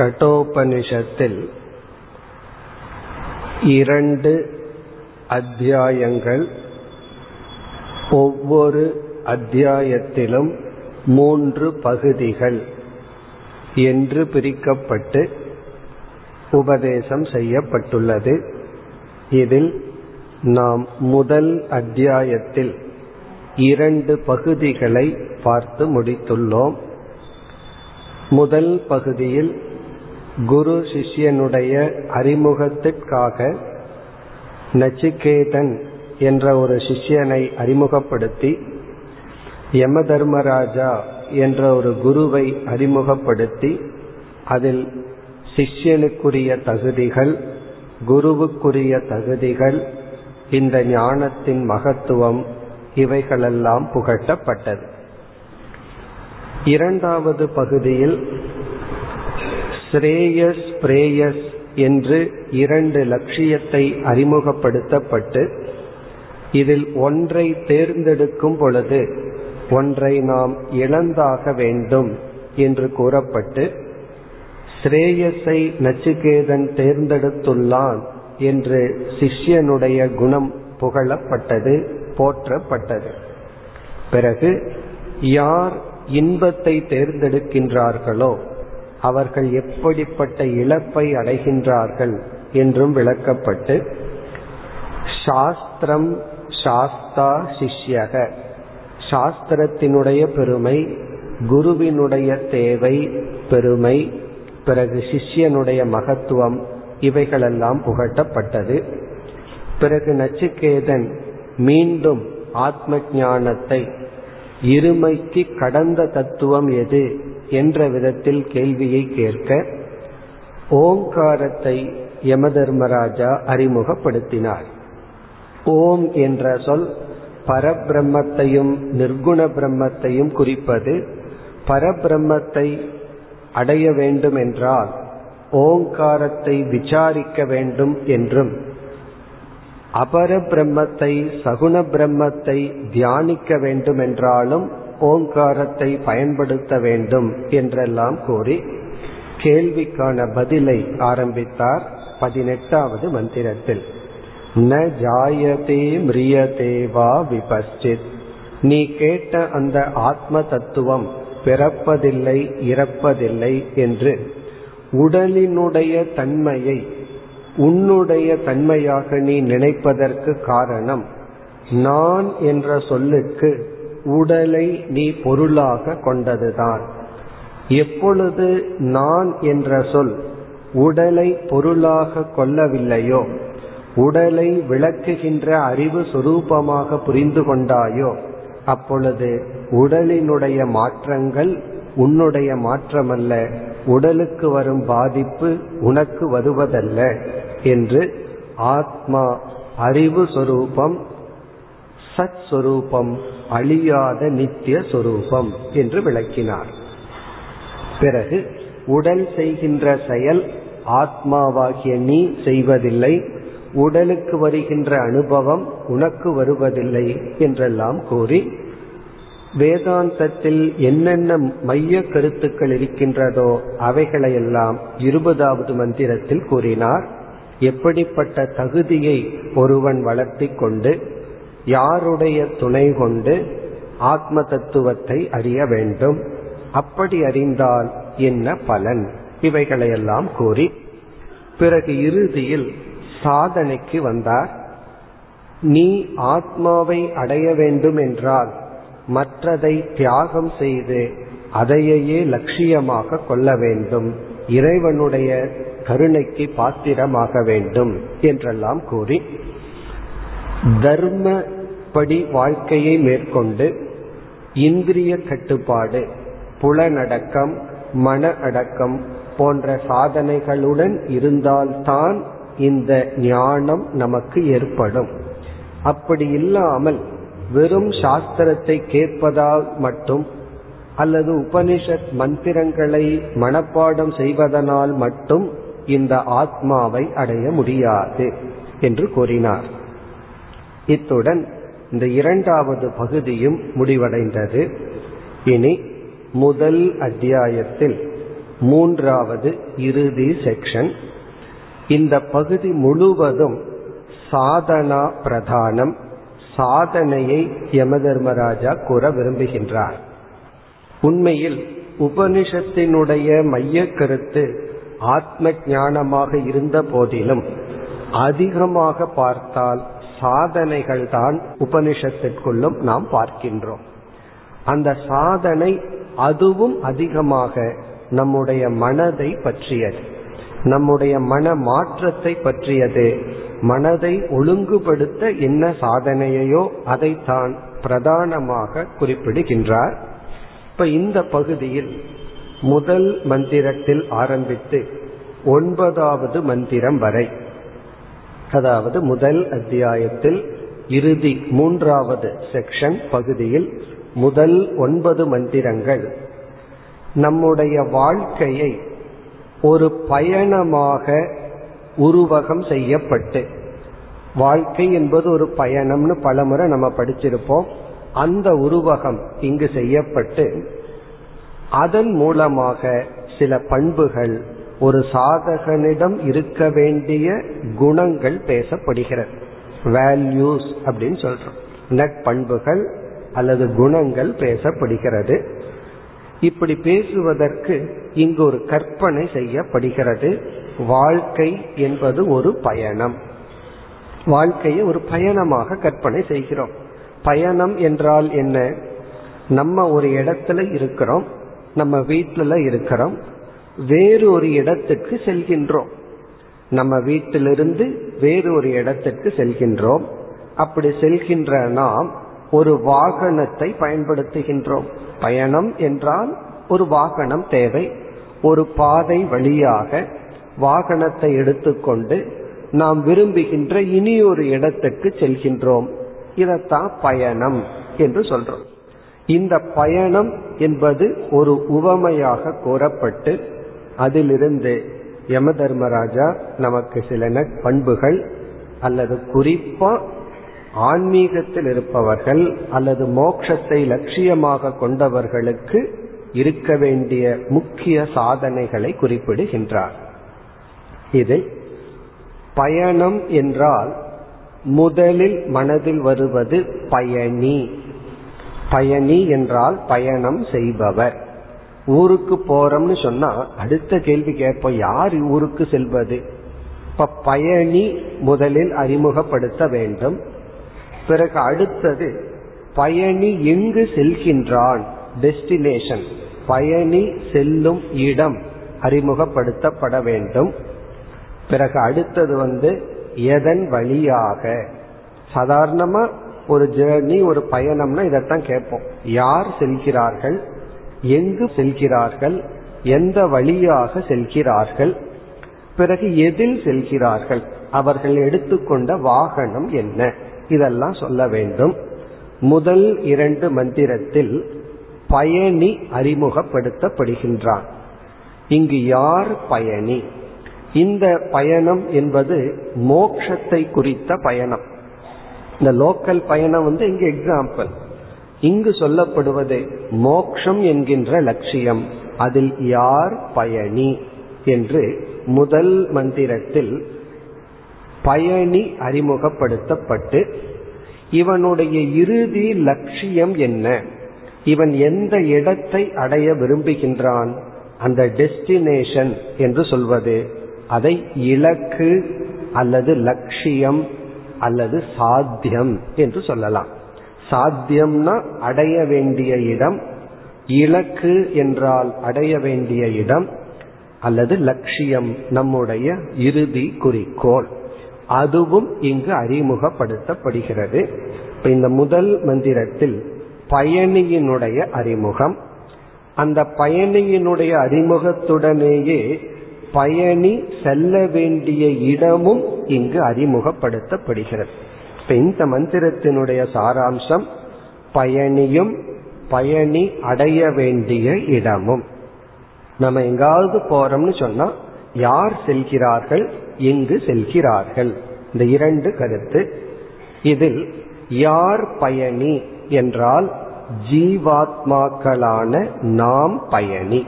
கட்டோபனிஷத்தில் இரண்டு அத்தியாயங்கள் ஒவ்வொரு அத்தியாயத்திலும் மூன்று பகுதிகள் என்று பிரிக்கப்பட்டு உபதேசம் செய்யப்பட்டுள்ளது. இதில் நாம் முதல் அத்தியாயத்தில் இரண்டு பகுதிகளை பார்த்து முடித்துள்ளோம். முதல் பகுதியில் குரு சிஷ்யனுடைய அறிமுகத்திற்காக நச்சிகேதன் என்ற ஒரு சிஷ்யனை அறிமுகப்படுத்தி யம தர்மராஜா என்ற ஒரு குருவை அறிமுகப்படுத்தி அதில் சிஷ்யனுக்குரிய தகுதிகள் குருவுக்குரிய தகுதிகள் இந்த ஞானத்தின் மகத்துவம் இவைகளெல்லாம் புகட்டப்பட்டது. இரண்டாவது பகுதியில் ஸ்ரேயஸ் பிரேயஸ் என்று இரண்டு லட்சியத்தை அறிமுகப்படுத்தப்பட்டு இதில் ஒன்றை தேர்ந்தெடுக்கும் பொழுது ஒன்றை நாம் இழந்தாக வேண்டும் என்று கூறப்பட்டு ஸ்ரேயஸை நச்சுகேதன் தேர்ந்தெடுத்துள்ளான் என்று சிஷ்யனுடைய குணம் புகழப்பட்டது போற்றப்பட்டது. பிறகு யார் இன்பத்தை தேர்ந்தெடுக்கின்றார்களோ அவர்கள் எப்படிப்பட்ட இழப்பை அடைகின்றார்கள் என்றும் விளக்கப்பட்டு சாஸ்திரம் சாஸ்தா சிஷ்யக. சாஸ்திரத்தினுடைய பெருமை குருவினுடைய தேவை பெருமை பிறகு சிஷ்யனுடைய மகத்துவம் இவைகளெல்லாம் புகட்டப்பட்டது. பிறகு நச்சுக்கேதன் மீண்டும் ஆத்ம ஞானத்தை இருமைக்கு கடந்த தத்துவம் எது என்ற விதத்தில் கேள்வியை கேட்க ஓங்காரத்தை யமதர்மராஜா அறிமுகப்படுத்தினார். ஓம் என்ற சொல் பரபிரம்மத்தையும் நிர்குண பிரம்மத்தையும் குறிப்பது பரபிரம்மத்தை அடைய வேண்டும் என்றால் ஓங்காரத்தை விசாரிக்க வேண்டும் என்றும் அபர பிரம்மத்தை சகுண பிரம்மத்தை தியானிக்க வேண்டும் என்றாலும் ஓங்காரத்தை பயன்படுத்த வேண்டும் என்றெல்லாம் கூறி கேள்விக்கான பதிலை ஆரம்பித்தார் பதினெட்டாவது மந்திரத்தில். ந ஜாயதே மிரியதே வா விபஸ்டித் நீ கேட்ட அந்த ஆத்ம தத்துவம் பிறப்பதில்லை இறப்பதில்லை என்று உடலினுடைய தன்மையை உன்னுடைய தன்மையாக நீ நினைப்பதற்கு காரணம் நான் என்ற சொல்லுக்கு உடலை நீ பொருளாக கொண்டதுதான். எப்பொழுது நான் என்ற சொல் உடலை பொருளாக கொள்ளவில்லையோ உடலை விளக்குகின்ற அறிவு சுரூபமாக புரிந்து கொண்டாயோ அப்பொழுது உடலினுடைய மாற்றங்கள் உன்னுடைய மாற்றமல்ல உடலுக்கு வரும் பாதிப்பு உனக்கு வருவதல்ல என்று ஆத்மா அறிவு சொரூபம் சத் சொரூபம் அழியாத நித்திய சொரூபம் என்று விளக்கினார். பிறகு உடல் செய்கின்ற செயல் ஆத்மாவாகிய நீ செய்வதில்லை உடலுக்கு வருகின்ற அனுபவம் உனக்கு வருவதில்லை என்றெல்லாம் கூறி வேதாந்தத்தில் என்னென்ன மைய கருத்துக்கள் இருக்கின்றதோ அவைகளையெல்லாம் இருபதாவது மந்திரத்தில் கூறினார். எப்படிப்பட்ட தகுதியை ஒருவன் வளர்த்தி கொண்டு யாருடைய துணை கொண்டு ஆத்ம தத்துவத்தை அறிய வேண்டும்? அப்படி அறிந்தால் என்ன பலன்? இவைகளையெல்லாம் கூறி பிறகு இறுதியில் சாதனைக்கு வந்தார். நீ ஆத்மாவை அடைய வேண்டும் என்றால் மற்றதை தியாகம் செய்து அதையே லட்சியமாக கொள்ள வேண்டும். இறைவனுடைய கருணைக்கு பாத்திரமாக வேண்டும் என்றெல்லாம் கூறி தர்மப்படி வாழ்க்கையை மேற்கொண்டு இந்திரிய கட்டுப்பாடு புலனடக்கம் மன அடக்கம் போன்ற சாதனைகளுடன் இருந்தால்தான் இந்த ஞானம் நமக்கு ஏற்படும். அப்படி இல்லாமல் வெறும் சாஸ்திரத்தை கேட்பதால் மட்டும் அல்லது உபனிஷத் மந்திரங்களை மனப்பாடம் செய்வதனால் மட்டும் இந்த ஆத்மாவை அடைய முடியாது என்று கூறினார். இத்துடன் இந்த இரண்டாவது பகுதியும் முடிவடைந்தது. இனி முதல் அத்தியாயத்தில் மூன்றாவது இறுதி செக்ஷன் இந்த பகுதி முழுவதும் சாதனா பிரதானம் சாதனையை யமதர்மராஜா கூற விரும்புகின்றார். உண்மையில் உபனிஷத்தினுடைய மைய கருத்து ஆத்ம ஞானமாக இருந்த போதிலும் அதிகமாக பார்த்தால் சாதனைகள் தான் உபனிஷத்திற்குள்ளும் நாம் பார்க்கின்றோம். அந்த சாதனை அதுவும் அதிகமாக நம்முடைய மனதை பற்றியது. நம்முடைய மன மாற்றத்தை பற்றியது. மனதை ஒழுங்குபடுத்த என்ன சாதனையையோ அதைத்தான் பிரதானமாக குறிப்பிடுகின்றார். இப்ப இந்த பகுதியில் முதல் மந்திரத்தில் ஆரம்பித்து ஒன்பதாவது மந்திரம் வரை அதாவது முதல் அத்தியாயத்தில் இறுதி மூன்றாவது செக்ஷன் பகுதியில் முதல் ஒன்பது மந்திரங்கள். நம்முடைய வாழ்க்கையை ஒரு பயணமாக உருவகம் செய்யப்பட்டு வாழ்க்கை என்பது ஒரு பயணம்னு பலமுறை நம்ம படிச்சிருப்போம். அந்த உருவகம் இங்கு செய்யப்பட்டு அதன் மூலமாக சில பண்புகள் ஒரு சாதகனிடம் இருக்க வேண்டிய குணங்கள் பேசப்படுகிறது. வேல்யூஸ் அப்படின்னு சொல்றோம். நட்பண்புகள் அல்லது குணங்கள் பேசப்படுகிறது. இப்படி பேசுவதற்கு இங்கு ஒரு கற்பனை செய்யப்படுகிறது. வாழ்க்கை என்பது ஒரு பயணம். வாழ்க்கையை ஒரு பயணமாக கற்பனை செய்கிறோம். பயணம் என்றால் என்ன? நம்ம ஒரு இடத்துல இருக்கிறோம். நம்ம வீட்டில இருக்கிறோம். வேறு ஒரு இடத்துக்கு செல்கின்றோம். நம்ம வீட்டிலிருந்து வேறு ஒரு இடத்திற்கு செல்கின்றோம். அப்படி செல்கின்ற நாம் ஒரு வாகனத்தை பயன்படுத்துகின்றோம். பயணம் என்றால் ஒரு வாகனம் தேவை. ஒரு பாதை வழியாக வாகனத்தை எடுத்துக்கொண்டு நாம் விரும்புகின்ற இனி ஒரு இடத்துக்கு செல்கின்றோம். இதத்தான் பயணம் என்று சொல்றோம். இந்த பயணம் என்பது ஒரு உவமையாக கூறப்பட்டு அதிலிருந்து யம தர்மராஜா நமக்கு சில பண்புகள் அல்லது குறிப்பா ஆன்மீகத்தில் இருப்பவர்கள் அல்லது மோட்சத்தை லட்சியமாக கொண்டவர்களுக்கு இருக்க வேண்டிய முக்கிய சாதனைகளை குறிப்பிடுகின்றார். இதில் பயணம் என்றால் முதலில் மனதில் வருவது பயணி. பயணி என்றால் பயணம் செய்பவர். ஊருக்கு போறோம்னு சொன்னா அடுத்த கேள்வி கேட்போம் யார் ஊருக்கு செல்வது? இப்ப பயணி முதலில் அறிமுகப்படுத்த வேண்டும். பிறகு அடுத்தது பயணி எங்கு செல்கின்றான்? டெஸ்டினேஷன் பயணி செல்லும் இடம் அறிமுகப்படுத்தப்பட வேண்டும். பிறகு அடுத்தது வந்து எதன் வழியாக? சாதாரணமா ஒரு ஜேர்னி ஒரு பயணம்னா இதைத்தான் கேட்போம். யார் செல்கிறார்கள்? எங்கு செல்கிறார்கள்? எந்த வழியாக செல்கிறார்கள்? பிறகு எதில் செல்கிறார்கள்? அவர்கள் எடுத்துக்கொண்ட வாகனம் என்ன? இதெல்லாம் சொல்ல வேண்டும். முதல் இரண்டு மந்திரத்தில் பயணி அறிமுகப்படுத்தப்படுகின்றான். இங்கு யார் பயணி? இந்த பயணம் என்பது மோக்ஷத்தை குறித்த பயணம். இந்த லோக்கல் பயணம் வந்து இங்கு எக்ஸாம்பிள் இங்கு சொல்லப்படுவது மோக்ஷம் என்கின்ற லட்சியம். அதில் யார் பயணி? என்று முதல் மந்திரத்தில் பயணி அறிமுகப்படுத்தப்பட்டு இவனுடைய இறுதி லட்சியம் என்ன? இவன் எந்த இடத்தை அடைய விரும்புகின்றான்? அந்த டெஸ்டினேஷன் என்று சொல்வது. அதை இலக்கு அல்லது லட்சியம் அல்லது சாத்தியம் என்று சொல்லலாம். சாத்தியம்னா அடைய வேண்டிய இடம் இலக்கு என்றால் அடைய வேண்டிய இடம் அல்லது லட்சியம் நம்முடைய இறுதி குறிக்கோள். அதுவும் இங்கு அறிமுகப்படுத்தப்படுகிறது. இந்த முதல் மந்திரத்தில் பயணியினுடைய அறிமுகம். அந்த பயணியினுடைய அறிமுகத்துடனேயே பயணி செல்ல வேண்டிய இடமும் இங்கு அறிமுகப்படுத்தப்படுகிறது. இப்ப இந்த மந்திரத்தினுடைய சாராம்சம் பயணியும் பயணி அடைய வேண்டிய இடமும். நம்ம எங்காவது போறோம்னு சொன்னா யார் செல்கிறார்கள் எங்கு செல்கிறார்கள்? இந்த இரண்டு கருத்து. இதில் யார் பயணி என்றால் ஜீவாத்மாக்களான நாம் பயணி.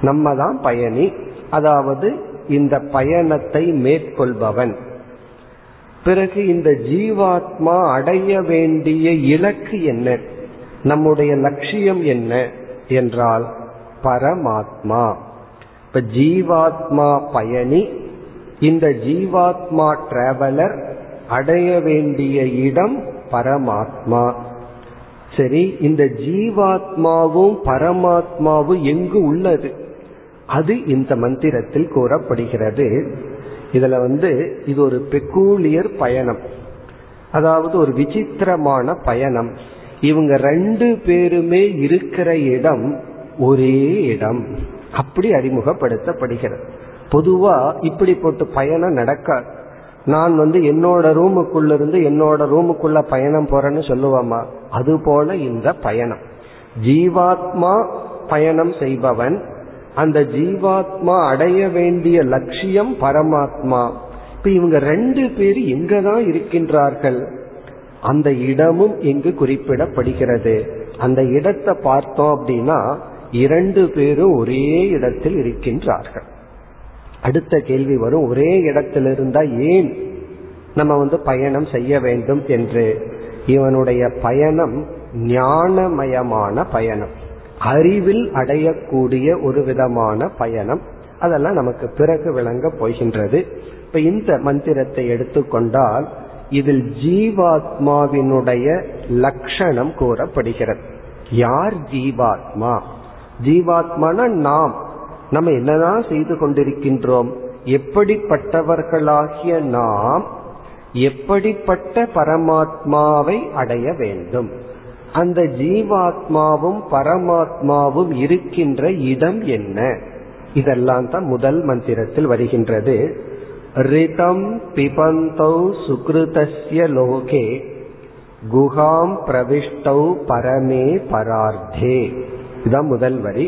நம்ம தான் பயணி. அதாவது இந்த பயணத்தை மேற்கொள்பவன். பிறகு இந்த ஜீவாத்மா அடைய வேண்டிய இலக்கு என்ன? நம்முடைய லட்சியம் என்ன என்றால் பரமாத்மா. இப்ப ஜீவாத்மா பயணி இந்த ஜீவாத்மா டிராவலர் அடைய வேண்டிய இடம் பரமாத்மா. சரி இந்த ஜீவாத்மாவும் பரமாத்மாவும் எங்கு உள்ளது? அது இந்த மந்திரத்தில் கூறப்படுகிறது. இதுல வந்து இது ஒரு பெக்கூலியர் பயணம். அதாவது ஒரு விசித்திரமான பயணம். இவங்க ரெண்டு பேருமே இருக்கிற இடம் ஒரே இடம். அப்படி அறிமுகப்படுத்தப்படுகிறது. பொதுவா இப்படி போட்டு பயணம் நடக்காது. நான் வந்து என்னோட ரூமுக்குள்ள இருந்து என்னோட ரூமுக்குள்ள பயணம் போறேன்னு சொல்லுவாமா? அது போல இந்த பயணம். ஜீவாத்மா பயணம் செய்பவன் அந்த ஜீவாத்மா அடைய வேண்டிய லட்சியம் பரமாத்மா. இப்ப இவங்க ரெண்டு பேர் எங்கதான் இருக்கின்றார்கள். அந்த இடமும் இங்கு குறிப்பிடப்படுகிறது. அந்த இடத்தை பார்த்தோம் அப்படின்னா இரண்டு பேரும் ஒரே இடத்தில் இருக்கின்றார்கள். அடுத்த கேள்வி வரும் ஒரே இடத்தில் இருந்தா ஏன் நம்ம வந்து பயணம் செய்ய வேண்டும் என்று? இவனுடைய பயணம் ஞானமயமான பயணம். அறிவில் அடையக்கூடிய ஒரு விதமான பயணம். அதெல்லாம் நமக்கு பிறகு விளங்க போகின்றது. இப்ப இந்த மந்திரத்தை எடுத்துக்கொண்டால் இதில் ஜீவாத்மாவினுடைய லட்சணம் கூறப்படுகிறது. யார் ஜீவாத்மா? ஜீவாத்மான நாம். நம்ம என்னதான் செய்து கொண்டிருக்கின்றோம்? எப்படிப்பட்டவர்களாகிய நாம் எப்படிப்பட்ட பரமாத்மாவை அடைய வேண்டும்? அந்த ஜீவாத்மாவும் பரமாத்மாவும் இருக்கின்ற இடம் என்ன? இதெல்லாம் தான் முதல் மந்திரத்தில் வருகின்றது. ரிதம் பிபந்தௌ சுகிருதஸ்ய லோகே குஹாம் பிரவிஷ்டௌ பரமே பரார்த்தே. இதுதான் முதல் வரி.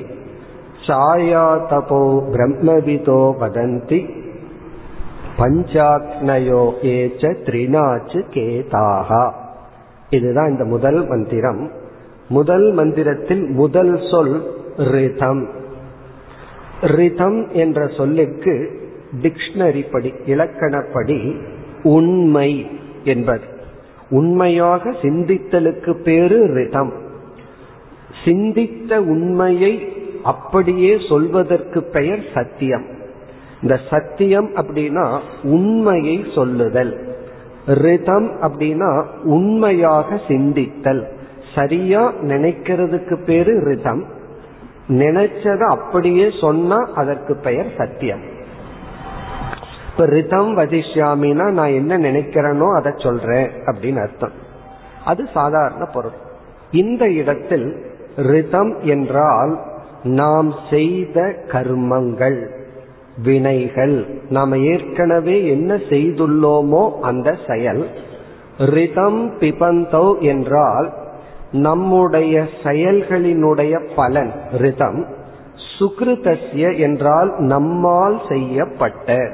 சாயா தபோ பிரம்மவிதோ வதந்தி பஞ்சாக்னயோ ஏச்ச த்ரிநாச்சு கேதாகா. இதுதான் இந்த முதல் மந்திரம். முதல் மந்திரத்தில் முதல் சொல் ரிதம். ரிதம் என்ற சொல்லுக்கு டிக்ஷனரி படி இலக்கணப்படி உண்மை என்பது. உண்மையாக சிந்தித்தலுக்கு பேரு ரிதம். சிந்தித்த உண்மையை அப்படியே சொல்வதற்கு பெயர் சத்தியம். இந்த சத்தியம் அப்படின்னா உண்மையை சொல்லுதல். ரிதம் அப்படின்னா உண்மையாக சிந்தித்தல். சரியா நினைக்கிறதுக்கு பேரு ரிதம். நினைச்சத அப்படியே சொன்னா அதற்கு பெயர் சத்தியம். இப்ப ரிதம் வதிஷ்யாமினா நான் என்ன நினைக்கிறேனோ அதை சொல்றேன் அப்படின்னு அர்த்தம். அது சாதாரண பொருள். இந்த இடத்தில் ரிதம் என்றால் நாம் செய்த கர்மங்கள். வினைகள். நாம் ஏற்கனவே என்ன செய்துள்ளோமோ அந்த செயல். ரிதம் பிபந்தௌ என்றால் நம்முடைய செயல்களினுடைய பலன் ரிதம். சுக்ருதஸ்ய என்றால் நம்மால் செய்யப்பட்ட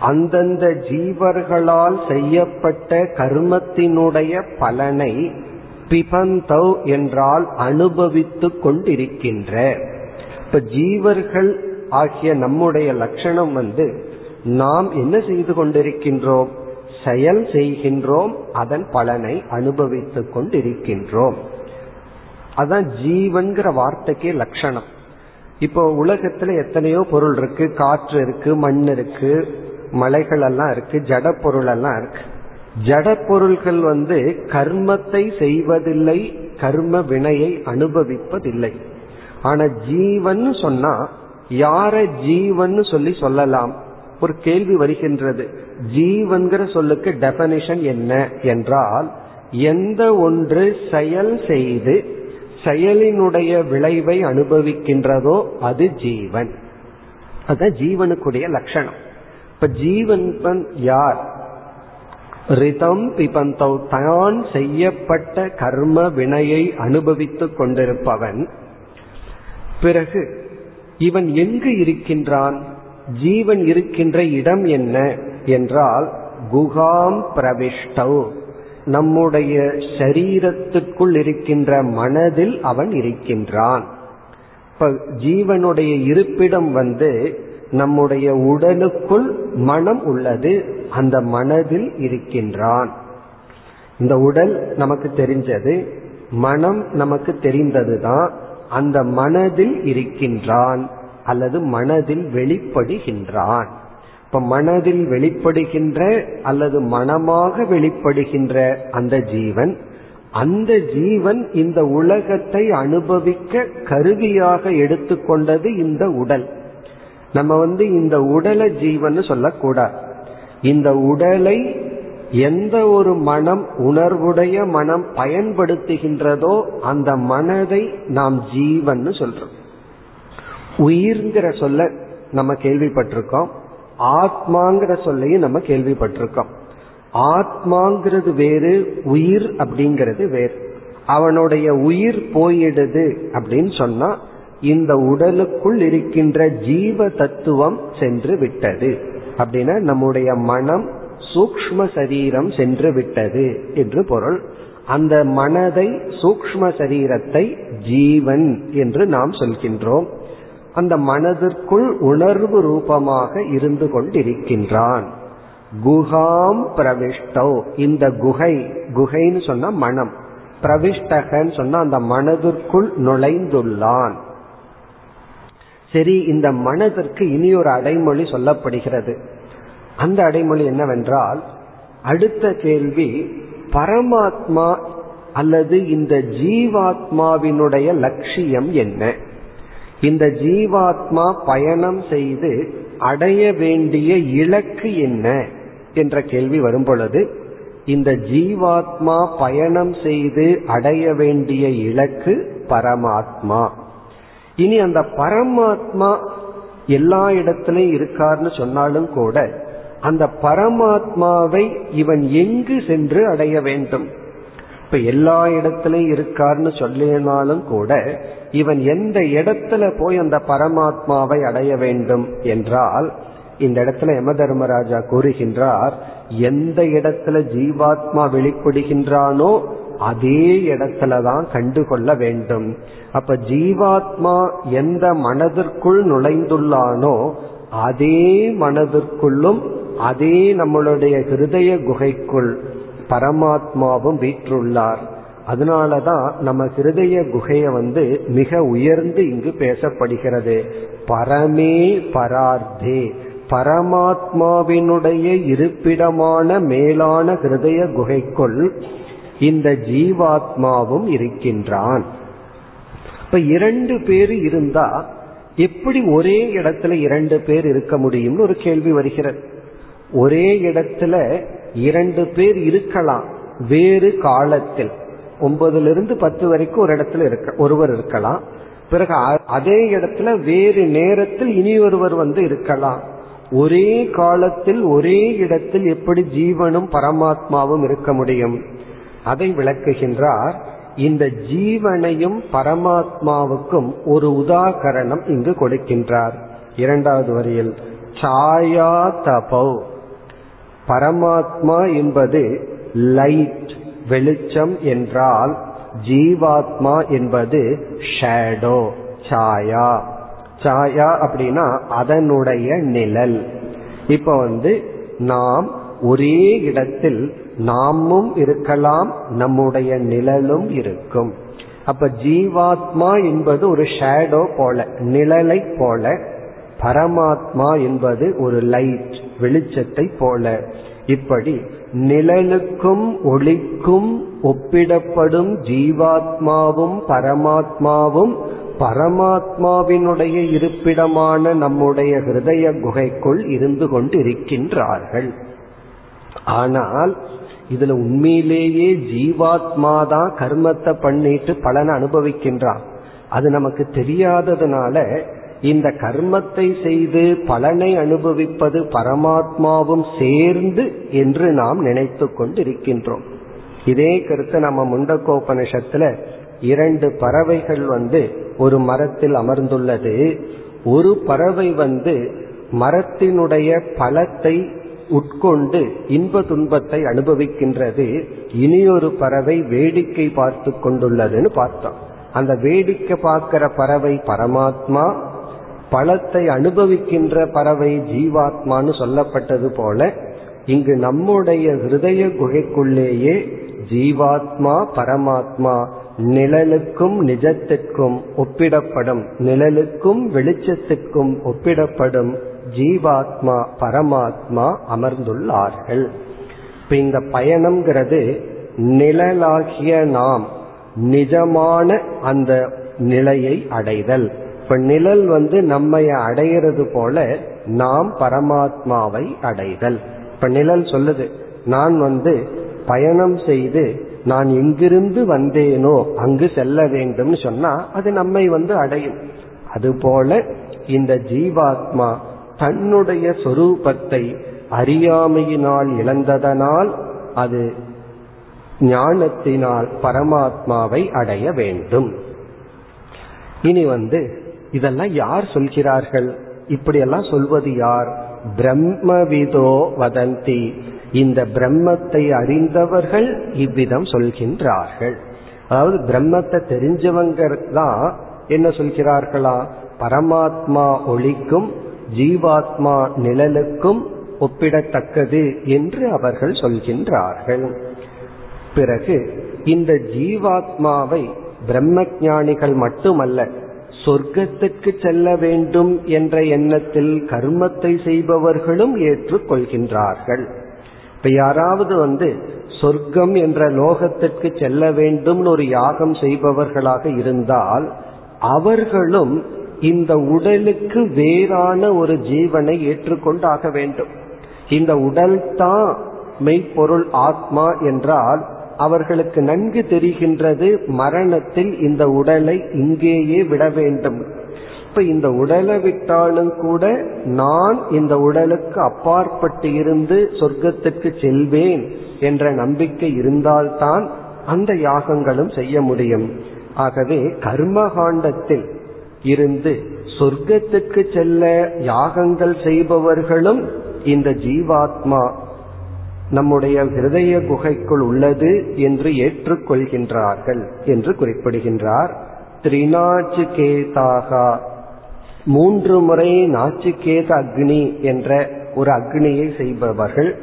அந்தந்த ஜீவர்களால் செய்யப்பட்ட கர்மத்தினுடைய பலனை பிபந்தௌ என்றால் அனுபவித்துக் கொண்டிருக்கின்ற. இப்ப ஜீவர்கள் ஆகிய நம்முடைய லட்சணம் வந்து நாம் என்ன செய்து கொண்டிருக்கின்றோம்? செயல் செய்கின்றோம் அதன் பலனை அனுபவித்துக் கொண்டிருக்கின்றோம். அதான் ஜீவன்கிற வார்த்தைக்கே லட்சணம். இப்போ உலகத்துல எத்தனையோ பொருள் இருக்கு. காற்று இருக்கு மண் இருக்கு மலைகள் எல்லாம் இருக்கு ஜட பொருள் எல்லாம் இருக்கு. ஜட பொருள்கள் வந்து கர்மத்தை செய்வதில்லை கர்ம வினையை அனுபவிப்பதில்லை. ஆனா ஜீவன் சொன்னா யார ஜீவன் சொல்லி சொல்லலாம்? ஒரு கேள்வி வருகின்றது. ஜீவன்கிற சொல்லுக்கு டெபனிஷன் என்ன என்றால் எந்த ஒன்று செயல் செய்து செயலினுடைய விளைவை அனுபவிக்கின்றதோ அது ஜீவன். அதுதான் ஜீவனுக்குடைய லட்சணம். இப்ப ஜீவன் யார்? ரிதம் பிபந்தௌ தான் செய்யப்பட்ட கர்ம வினையை அனுபவித்துக் கொண்டிருப்பவன். பிறகு இவன் எங்கு இருக்கின்றான்? ஜீவன் இருக்கின்ற இடம் என்ன? என்றால் குகாம் பிரவிஷ்டவ் நம்முடைய சரீரத்துக்குள் இருக்கின்ற மனதில் அவன் இருக்கின்றான். இப்ப ஜீவனுடைய இருப்பிடம் வந்து நம்முடைய உடலுக்குள் மனம் உள்ளது. அந்த மனதில் இருக்கின்றான். இந்த உடல் நமக்கு தெரிஞ்சது. மனம் நமக்கு தெரிந்ததுதான். அந்த மனதில் இருக்கின்றான் அல்லது மனதில் வெளிப்படுகின்றான். இப்ப மனதில் வெளிப்படுகின்ற அல்லது மனமாக வெளிப்படுகின்ற அந்த ஜீவன் அந்த ஜீவன் இந்த உலகத்தை அனுபவிக்க கருவியாக எடுத்துக்கொண்டது இந்த உடல். நம்ம வந்து இந்த உடலை ஜீவன் சொல்லக்கூடாது. இந்த உடலை எந்த ஒரு மனம் உணர்வுடைய மனம் பயன்படுத்துகின்றதோ அந்த மனதை நாம் ஜீவன் சொல்றோம். உயிர்ங்கிற சொல்ல நம்ம கேள்விப்பட்டிருக்கோம். ஆத்மாங்கிற சொல்லையும் நம்ம கேள்விப்பட்டிருக்கோம். ஆத்மாங்கிறது வேறு உயிர் அப்படிங்கிறது வேறு. அவனுடைய உயிர் போயிடுது அப்படின்னு சொன்னா இந்த உடலுக்குள் இருக்கின்ற ஜீவ தத்துவம் சென்று விட்டது. அப்படின்னா நம்முடைய மனம் சூக்ம சரீரம் சென்று விட்டது என்று பொருள். அந்த மனதை சூக்ம சரீரத்தை ஜீவன் என்று நாம் சொல்கின்றோம். அந்த மனதிற்குள் உணர்வு ரூபமாக இருந்து கொண்டிருக்கின்றான். குகாம் பிரவிஷ்டோ இந்த குகை குகைன்னு சொன்னா மனம். பிரவிஷ்டகன்னு சொன்னா அந்த மனதிற்குள் நுழைந்துள்ளான். சரி இந்த மனதிற்கு இனி ஒரு அடைமொழி சொல்லப்படுகிறது. அந்த அடைமொழி என்னவென்றால் அடுத்த கேள்வி பரமாத்மா அல்லது இந்த ஜீவாத்மாவினுடைய லட்சியம் என்ன? இந்த ஜீவாத்மா பயணம் செய்து அடைய வேண்டிய இலக்கு என்ன? என்ற கேள்வி வரும் பொழுது இந்த ஜீவாத்மா பயணம் செய்து அடைய வேண்டிய இலக்கு பரமாத்மா. இனி அந்த பரமாத்மா எல்லா இடத்திலையும் இருக்கார்னு சொன்னாலும் கூட அந்த பரமாத்மாவை இவன் எங்கு சென்று அடைய வேண்டும்? இப்ப எல்லா இடத்திலையும் இருக்கார்னு சொல்லினாலும் கூட இவன் எந்த இடத்துல போய் அந்த பரமாத்மாவை அடைய வேண்டும் என்றால் இந்த இடத்துல யம தர்மராஜா கூறுகின்றார் எந்த இடத்துல ஜீவாத்மா வெளிப்படுகின்றானோ அதே இடத்துலதான் கண்டுகொள்ள வேண்டும். அப்ப ஜீவாத்மா எந்த மனதிற்குள் நுழைந்துள்ளானோ அதே மனதிற்குள்ளும் அதே நம்மளுடைய ஹிருதய குகைக்குள் பரமாத்மாவும் வீற்றுள்ளார். அதனாலதான் நம்ம ஹிருதய குகைய வந்து மிக உயர்ந்து இங்கு பேசப்படுகிறது. பரமே பரார்த்தே. பரமாத்மாவினுடைய இருப்பிடமான மேலான ஹிருதய குகைக்குள் இந்த ஜீவாத்மாவும் இருக்கின்றான். இப்ப இரண்டு பேர் இருந்தா எப்படி ஒரே இடத்துல இரண்டு பேர் இருக்க முடியும்னு ஒரு கேள்வி வருகிறது. ஒரே இடத்துல இரண்டு பேர் இருக்கலாம். வேறு காலத்தில். ஒன்பதுல இருந்து பத்து வரைக்கும் ஒரு இடத்துல இருக்க ஒருவர் இருக்கலாம். பிறகு அதே இடத்துல வேறு நேரத்தில் இனி ஒருவர் வந்து இருக்கலாம். ஒரே காலத்தில் ஒரே இடத்தில் எப்படி ஜீவனும் பரமாத்மாவும் இருக்க முடியும்? அதை விளக்குகின்றார் இந்த ஜீவனையும் பரமாத்மாவுக்கும் ஒரு உதாகரணம் இங்கு கொடுக்கின்றார். இரண்டாவது வரியில் சாயா தபோ. பரமாத்மா என்பது லைட் வெளிச்சம் என்றால் ஜீவாத்மா என்பது ஷேடோ சாயா. சாயா அப்படின்னா அதனுடைய நிழல். இப்ப வந்து நாம் ஒரே இடத்தில் நாமும் இருக்கலாம் நம்முடைய நிழலும் இருக்கும். அப்ப ஜீவாத்மா என்பது ஒரு ஷேடோ போல நிழலை போல பரமாத்மா என்பது ஒரு லைட் வெளிச்சத்தை போல. இப்படி நிழலுக்கும் ஒளிக்கும் ஒப்பிடப்படும் ஜீவாத்மாவும் பரமாத்மாவும் பரமாத்மாவினுடைய இருப்பிடமான நம்முடைய ஹிருதய குகைக்குள் இருந்து கொண்டிருக்கின்றார்கள். ஆனால் இதுல உண்மையிலேயே ஜீவாத்மா தான் கர்மத்தை பண்ணிட்டு பலனை அனுபவிக்கின்றான். அது நமக்கு தெரியாததுனால இந்த கர்மத்தை செய்து பலனை அனுபவிப்பது பரமாத்மாவும் சேர்ந்து என்று நாம் நினைத்து கொண்டிருக்கின்றோம். இதே கருத்து நம்ம முண்டக்கோபனிஷத்துல இரண்டு பறவைகள் வந்து ஒரு மரத்தில் அமர்ந்துள்ளது. ஒரு பறவை வந்து மரத்தினுடைய பழத்தை உட்கொண்டு இன்ப துன்பத்தை அனுபவிக்கின்றது. இனியொரு பறவை வேடிக்கை பார்த்து கொண்டுள்ளதுன்னு பார்த்தோம். அந்த வேடிக்கை பார்க்கிற பறவை பரமாத்மா பழத்தை அனுபவிக்கின்ற பறவை ஜீவாத்மான்னு சொல்லப்பட்டது போல இங்கு நம்முடைய ஹிருதய குகைக்குள்ளேயே ஜீவாத்மா பரமாத்மா நிழலுக்கும் நிஜத்திற்கும் ஒப்பிடப்படும் நிழலுக்கும் வெளிச்சத்திற்கும் ஒப்பிடப்படும் ஜீவாத்மா பரமாத்மா அமர்ந்துள்ளார்கள். இப்ப இந்த பயணம்ங்கிறது நிழலாகிய நாம் நிஜமான அந்த நிலையை அடைதல். இப்ப நிழல் வந்து நம்மை அடையிறது போல நாம் பரமாத்மாவை அடைதல். இப்ப நிழல் சொல்லுது நான் வந்து பயணம் செய்து நான் எங்கிருந்து வந்தேனோ அங்கு செல்ல வேண்டும் சொன்னா அது நம்மை வந்து அடையும். அதுபோல இந்த ஜீவாத்மா தன்னுடைய சொரூபத்தை அறியாமையினால் இழந்ததனால் அது ஞானத்தினால் பரமாத்மாவை அடைய வேண்டும். இனி வந்து இதெல்லாம் யார் சொல்கிறார்கள்? இப்படியெல்லாம் சொல்வது யார்? பிரம்மவிதோ வதந்தி. இந்த பிரம்மத்தை அறிந்தவர்கள் இவ்விதம் சொல்கின்றார்கள். அதாவது பிரம்மத்தை தெரிஞ்சவங்க தான் என்ன சொல்கிறார்களா? பரமாத்மா ஒளிக்கும் ஜீவாத்மா நிழலுக்கும் ஒப்பிடத்தக்கது என்று அவர்கள் சொல்கின்றார்கள். பிறகு இந்த ஜீவாத்மாவை பிரம்ம ஞானிகள் மட்டுமல்ல சொர்க்கத்துக்கு செல்ல வேண்டும் என்ற எண்ணத்தில் கர்மத்தை செய்பவர்களும் ஏற்றுக்கொள்கின்றார்கள். இப்ப யாராவது வந்து சொர்க்கம் என்ற லோகத்திற்கு செல்ல வேண்டும் ஒரு யாகம் செய்பவர்களாக இருந்தால் அவர்களும் இந்த உடலுக்கு வேறான ஒரு ஜீவனை ஏற்றுக்கொண்டாக வேண்டும். இந்த உடல் தான் மெய்ப்பொருள் ஆத்மா என்றால் அவர்களுக்கு நன்கு தெரிகின்றது மரணத்தில் இந்த உடலை இங்கேயே விட வேண்டும். இப்ப இந்த உடலை விட்டாலும் கூட நான் இந்த உடலுக்கு அப்பாற்பட்டு இருந்து சொர்க்கத்திற்கு செல்வேன் என்ற நம்பிக்கை இருந்தால்தான் அந்த யாகங்களும் செய்ய முடியும். ஆகவே கர்மகாண்டத்தில் இருந்து சொர்க்கத்துக்கு செல்ல யாகங்கள் செய்பவர்களும் இந்த ஜீவாத்மா நம்முடைய ஹிருதய குகைக்குள் உள்ளது என்று ஏற்றுக்கொள்கின்றார்கள் என்று குறிப்பிடுகின்றார். திரிநாச்சிகேதாகா. மூன்று முறை நாச்சிகேத அக்னி என்ற ஒரு அக்னியை செய்பவர்கள்.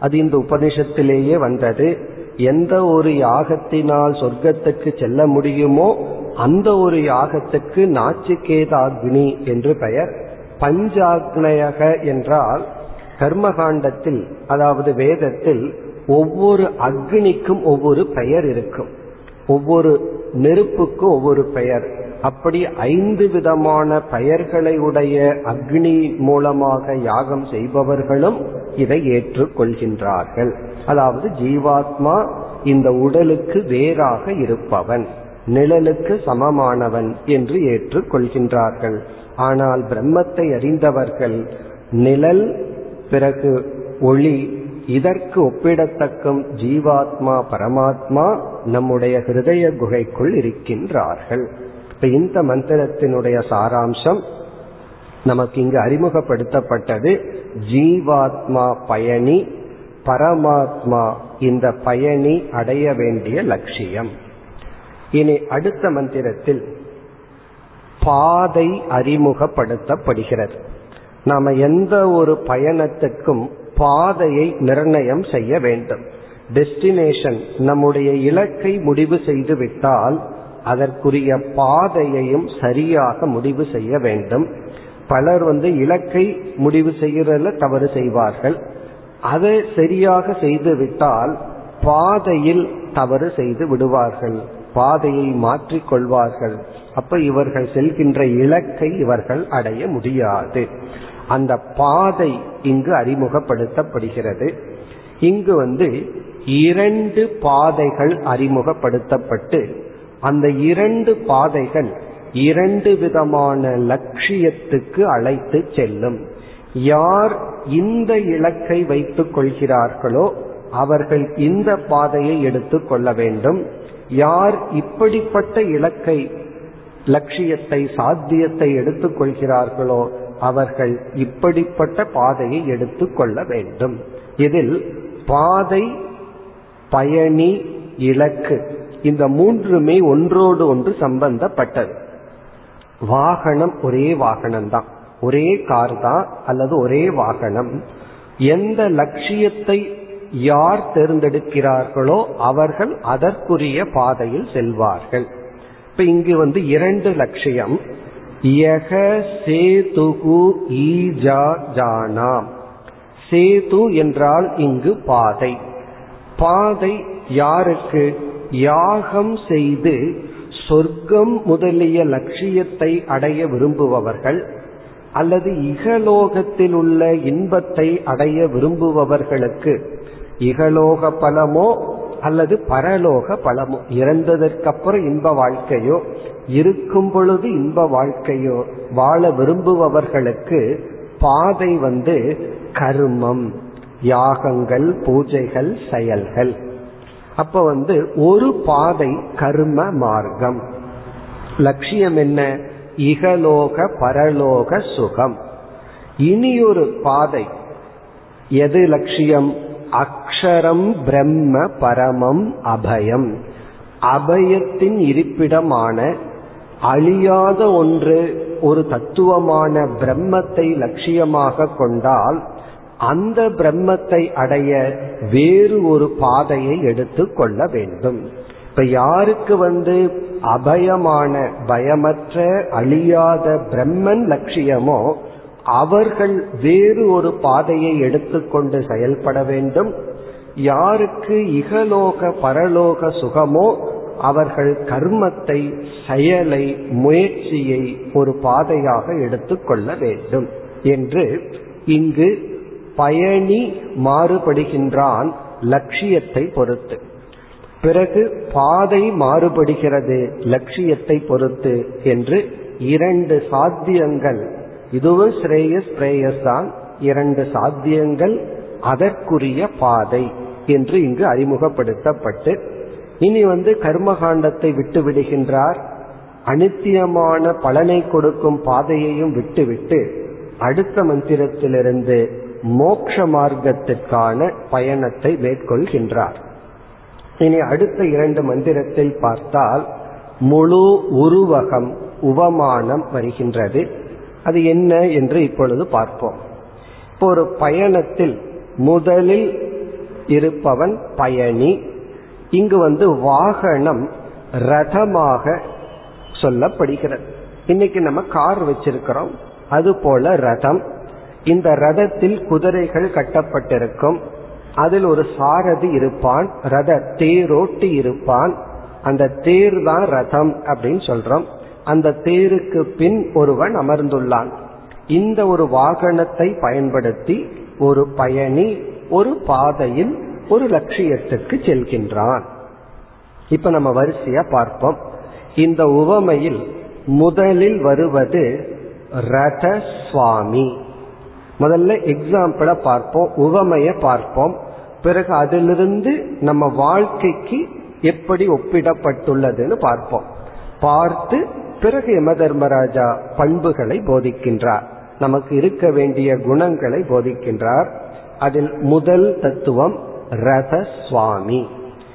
அது இந்த உபனிஷத்திலேயே வந்தது. எந்த ஒரு யாகத்தினால் சொர்க்கத்துக்கு செல்ல முடியுமோ அந்த ஒரு யாகத்துக்கு நாச்சிகேதாக்னி என்று பெயர். பஞ்சாக்னயக என்றால் கர்மகாண்டத்தில் அதாவது வேதத்தில் ஒவ்வொரு அக்னிக்கும் ஒவ்வொரு பெயர் இருக்கும். ஒவ்வொரு நெருப்புக்கும் ஒவ்வொரு பெயர். அப்படி ஐந்து விதமான பெயர்களை உடைய அக்னி மூலமாக யாகம் செய்பவர்களும் இதை ஏற்றுக்கொள்கின்றார்கள். அதாவது ஜீவாத்மா இந்த உடலுக்கு வேறாக இருப்பவன் நிழலுக்கு சமமானவன் என்று ஏற்றுக்கொள்கின்றார்கள். ஆனால் பிரம்மத்தை அறிந்தவர்கள் நிழல் பிறகு ஒளி இதற்கு ஒப்பிடத்தக்கும் ஜீவாத்மா பரமாத்மா நம்முடைய ஹிருதய குகைக்குள் இருக்கின்றார்கள். இப்ப இந்த மந்திரத்தினுடைய சாராம்சம் நமக்கு இங்கு அறிமுகப்படுத்தப்பட்டது. ஜீவாத்மா பயணி பரமாத்மா இந்த பயணி அடைய வேண்டிய லட்சியம். இனி அடுத்த மந்திரத்தில் பாதை அறிமுகப்படுத்தப்படுகிறது. நாம எந்த ஒரு பயணத்துக்கும் பாதையை நிர்ணயம் செய்ய வேண்டும். டெஸ்டினேஷன் நம்முடைய இலக்கை முடிவு செய்து விட்டால் அதற்குரிய பாதையையும் சரியாக முடிவு செய்ய வேண்டும். பலர் வந்து இலக்கை முடிவு செய்யறதுல தவறு செய்வார்கள். அதை சரியாக செய்து விட்டால் பாதையில் தவறு செய்து விடுவார்கள். பாதையை மாற்றிக் கொள்வார்கள். அப்ப இவர்கள் செல்கின்ற இலக்கை இவர்கள் அடைய முடியாது. அந்த பாதை இங்கு அறிமுகப்படுத்தப்படுகிறது. இங்கு வந்து இரண்டு பாதைகள் அறிமுகப்படுத்தப்பட்டு அந்த இரண்டு பாதைகள் இரண்டு விதமான லட்சியத்துக்கு அழைத்து செல்லும். யார் இந்த இலக்கை வைத்துக் கொள்கிறார்களோ அவர்கள் இந்த பாதையை எடுத்துக் கொள்ள வேண்டும். யார் இப்படிப்பட்ட இலக்கை லட்சியத்தை சாத்தியத்தை எடுத்துக் கொள்கிறார்களோ அவர்கள் இப்படிப்பட்ட பாதையை எடுத்துக்கொள்ள வேண்டும். இதில் பாதை பயணி இலக்கு இந்த மூன்றுமே ஒன்றோடு ஒன்று சம்பந்தப்பட்டது. வாகனம் ஒரே வாகனம் தான் ஒரே கார் தான் அல்லது ஒரே வாகனம். எந்த லட்சியத்தை யார் தேர்ந்தெடுக்கிறார்களோ அவர்கள் அதற்குரிய பாதையில் செல்வார்கள். இப்ப இங்கு வந்து இரண்டு லட்சியம். யக சேதுகு ஈஜா ஜானாம் சேது என்றால் இங்கு பாதை. பாதை யாருக்கு? யாகம் செய்து சொர்க்கம் முதலிய லட்சியத்தை அடைய விரும்புபவர்கள் அல்லது இகலோகத்தில் உள்ள இன்பத்தை அடைய விரும்புபவர்களுக்கு இகலோக பலமோ அல்லது பரலோக பலமோ இறந்ததற்கப்புறம் இன்ப வாழ்க்கையோ இருக்கும் பொழுது இன்ப வாழ்க்கையோ வாழ விரும்புபவர்களுக்கு பாதை வந்து கர்மம் யாகங்கள் பூஜைகள் செயல்கள். அப்ப வந்து ஒரு பாதை கர்ம மார்க்கம். லட்சியம் என்ன? இகலோக பரலோக சுகம். இனியொரு பாதை. எது லட்சியம்? அக்ஷரம் பிரம்ம பரமம் அபயம். அபயத்தின் இருப்பிடமான அழியாத ஒன்று ஒரு தத்துவமான பிரம்மத்தை லட்சியமாக கொண்டால் அந்த பிரம்மத்தை அடைய வேறு ஒரு பாதையை எடுத்து கொள்ள வேண்டும். இப்ப யாருக்கு வந்து அபயமான பயமற்ற அழியாத பிரம்மன் லட்சியமோ அவர்கள் வேறு ஒரு பாதையை எடுத்துக்கொண்டு செயல்பட வேண்டும். யாருக்கு இகலோக பரலோக சுகமோ அவர்கள் கர்மத்தை செயலை முயற்சியை ஒரு பாதையாக எடுத்துக்கொள்ள வேண்டும். என்று இங்கு பயணி மாறுபடுகின்றான் லட்சியத்தை பொறுத்து. பிறகு பாதை மாறுபடுகிறது லட்சியத்தை பொறுத்து என்று இரண்டு சாத்தியங்கள் இதுவும் ஸ்ரேயஸ் பிரேயஸ் தான் இரண்டு சாத்தியங்கள் அதற்குரிய பாதை என்று இங்கு அறிமுகப்படுத்தப்பட்டு இனி வந்து கர்மகாண்டத்தை விட்டு விடுகின்றார். அனித்தியமான பலனை கொடுக்கும் பாதையையும் விட்டுவிட்டு அடுத்த மந்திரத்திலிருந்து மோக்ஷ மார்க்கத்திற்கான பயணத்தை மேற்கொள்கின்றார். இனி அடுத்த இரண்டு மந்திரத்தில் பார்த்தால் முழு உருவகம் உபமானம் வருகின்றது. அது என்ன என்று இப்பொழுது பார்ப்போம். இப்போ ஒரு பயணத்தில் முதலில் இருப்பவன் பயணி இங்கு வந்து வாகனம் ரதமாக சொல்லப்படுகிறது. இன்னைக்கு நம்ம கார் வச்சிருக்கிறோம் அது போல ரதம். இந்த ரதத்தில் குதிரைகள் கட்டப்பட்டிருக்கும். அதில் ஒரு சாரதி இருப்பான் ரத தேரோட்டி இருப்பான். அந்த தேர் தான் ரதம் அப்படின்னு சொல்றோம். அந்த தேருக்கு பின் ஒருவன் அமர்ந்துள்ளான். இந்த ஒரு வாகனத்தை பயன்படுத்தி ஒரு பயணி ஒரு பாதையில் ஒரு லட்சியத்துக்கு செல்கின்றான். இப்ப நம்ம வரிசையா பார்ப்போம். இந்த உவமையில் முதலில் வருவது ரத சுவாமி முதல்ல எக்ஸாம்பிள பார்ப்போம் உவமைய பார்ப்போம். பிறகு அதிலிருந்து நம்ம வாழ்க்கைக்கு எப்படி ஒப்பிடப்பட்டுள்ளதுன்னு பார்ப்போம். பார்த்து பிறகு யம தர்மராஜா பண்புகளை போதிக்கின்றார். நமக்கு இருக்க வேண்டிய குணங்களை போதிக்கின்றார். அதில் முதல் தத்துவம் ரத சுவாமி.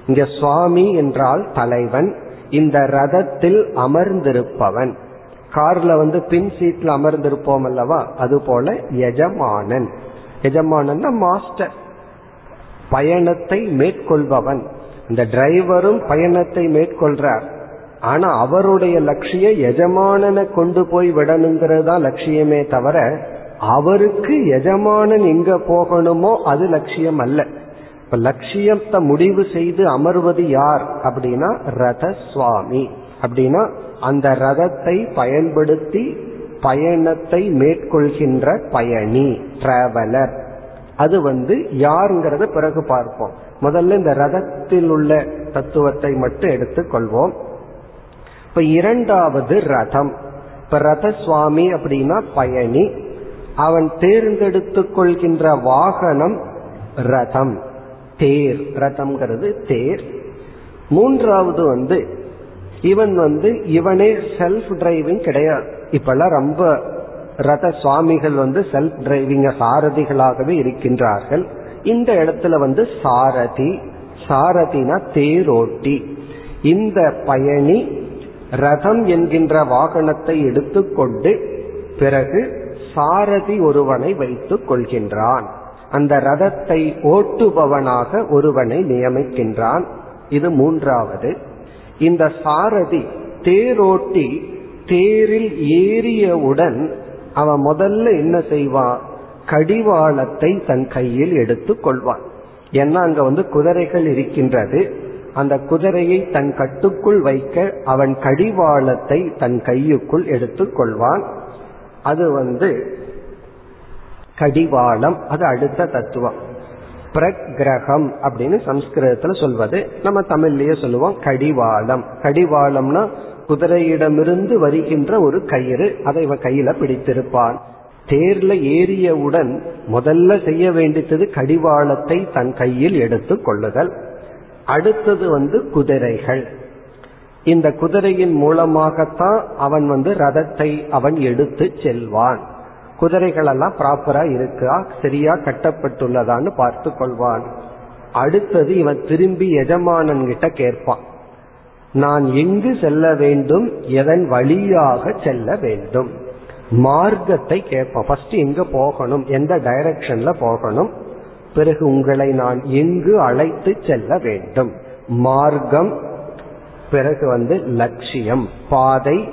இங்க சுவாமி என்றால் தலைவன். இந்த ரதத்தில் அமர்ந்திருப்பவன். கார்ல வந்து பின் சீட்ல அமர்ந்திருப்போம் அல்லவா? அது போல எஜமானன் எஜமானன் மாஸ்டர். பயணத்தை மேற்கொள்பவன். இந்த டிரைவரும் பயணத்தை மேற்கொள்றார். ஆனா அவருடைய லட்சியம் எஜமானனை கொண்டு போய் விடணுங்கிறது தான் லட்சியமே தவிர அவருக்கு எஜமானன் எங்க போகணுமோ அது லட்சியம் அல்ல. இப்ப லட்சியத்தை முடிவு செய்து அமர்வது யார்? அப்படின்னா ரத சுவாமி அப்படின்னா அந்த ரதத்தை பயன்படுத்தி பயணத்தை மேற்கொள்கின்ற பயணி டிராவலர் அது வந்து யாருங்கிறத பிறகு பார்ப்போம். முதல்ல இந்த ரதத்தில் உள்ள தத்துவத்தை மட்டும் எடுத்துக்கொள்வோம். இப்ப இரண்டாவது ரதம். இப்ப ரத சுவாமி அப்படின்னா பயணி. அவன் தேர்ந்தெடுத்து கொள்கின்ற வாகனம் ரதம். தேர். ரதம்ங்கிறது தேர். மூன்றாவது வந்து இவன் வந்து இவனே செல்ஃப் டிரைவிங் கிடையாது. இப்பெல்லாம் ரொம்ப ரத சுவாமிகள் வந்து செல்ஃப் டிரைவிங் சாரதிகளாகவே இருக்கின்றார்கள். இந்த இடத்துல வந்து சாரதி. சாரதினா தேரோட்டி. இந்த பயணி ரதம் என்கின்ற வாகனத்தை எடுத்துக்கொண்டு பிறகு சாரதி ஒருவனை வைத்துக் கொள்கின்றான். அந்த ரதத்தை ஓட்டுபவனாக ஒருவனை நியமிக்கின்றான். இது மூன்றாவது. இந்த சாரதி தேரோட்டி தேரில் ஏறியவுடன் அவன் முதல்ல என்ன செய்வான் கடிவாளத்தை தன் கையில் எடுத்துக் கொள்வான். ஏன்னா அங்க வந்து குதிரைகள் இருக்கின்றது. அந்த குதிரையை தன் கட்டுக்குள் வைக்க அவன் கடிவாளத்தை தன் கையுக்குள் எடுத்துக் கொள்வான். அது வந்து கடிவாளம் அது அடுத்த தத்துவம். பிரகிரகம் அப்படின்னு சம்ஸ்கிருதத்துல சொல்வது. நம்ம தமிழ்லயே சொல்லுவோம் கடிவாளம். கடிவாளம்னா குதிரையிடமிருந்து வருகின்ற ஒரு கயிறு அதை இவன் கையில பிடித்திருப்பான். தேர்ல ஏறியவுடன் முதல்ல செய்ய வேண்டியது கடிவாளத்தை தன் கையில் எடுத்துக் கொள்ளுதல். அடுத்தது வந்து குதிரைகள். இந்த குதிரையின் மூலமாகத்தான் அவன் வந்து ரதத்தை அவன் எடுத்து செல்வான். குதிரைகள் எல்லாம் ப்ராப்பரா இருக்கா சரியா கட்டப்பட்டுள்ளதான்னு பார்த்து கொள்வான். அடுத்தது இவன் திரும்பி எஜமானன் கிட்ட கேட்பான். நான் எங்கு செல்ல வேண்டும் எதன் வழியாக செல்ல வேண்டும்? மார்க்கத்தை கேட்பான். ஃபர்ஸ்ட் எங்க போகணும் எந்த டைரக்ஷன்ல போகணும்? பிறகு உங்களை நான் எங்கு அழைத்து செல்ல வேண்டும்? மார்க்கம் பிறகு வந்து லட்சியம். பாதை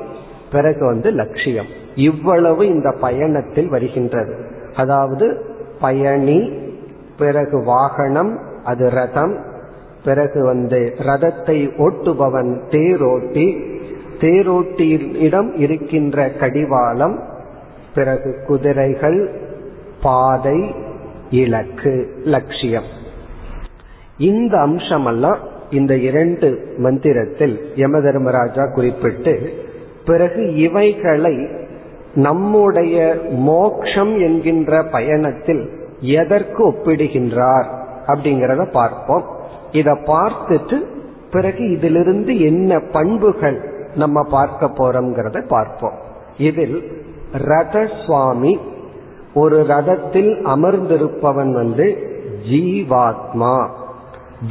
பிறகு வந்து லட்சியம். இவ்வளவு இந்த பயணத்தில் வருகின்றது. அதாவது பயணி பிறகு வாகனம் அது ரதம் பிறகு வந்து ரதத்தை ஓட்டுபவன் தேரோட்டி. தேரோட்டியிடம் இருக்கின்ற கடிவாளம் பிறகு குதிரைகள் பாதை இலக்கு லட்சியம். இந்த அம்சமெல்லாம் இந்த இரண்டு மந்திரத்தில் யம தர்மராஜா குறிப்பிட்டு பிறகு இவைகளை நம்முடைய மோக்ஷம் என்கின்ற பயணத்தில் எதற்கு ஒப்பிடுகின்றார் அப்படிங்கிறத பார்ப்போம். இதை பார்த்துட்டு பிறகு இதிலிருந்து என்ன பண்புகள் நம்ம பார்க்க போறோம்ங்கிறத பார்ப்போம். இதில் ரதசுவாமி ஒரு ரதத்தில் அமர்ந்திருப்பவன் வந்து ஜீவாத்மா.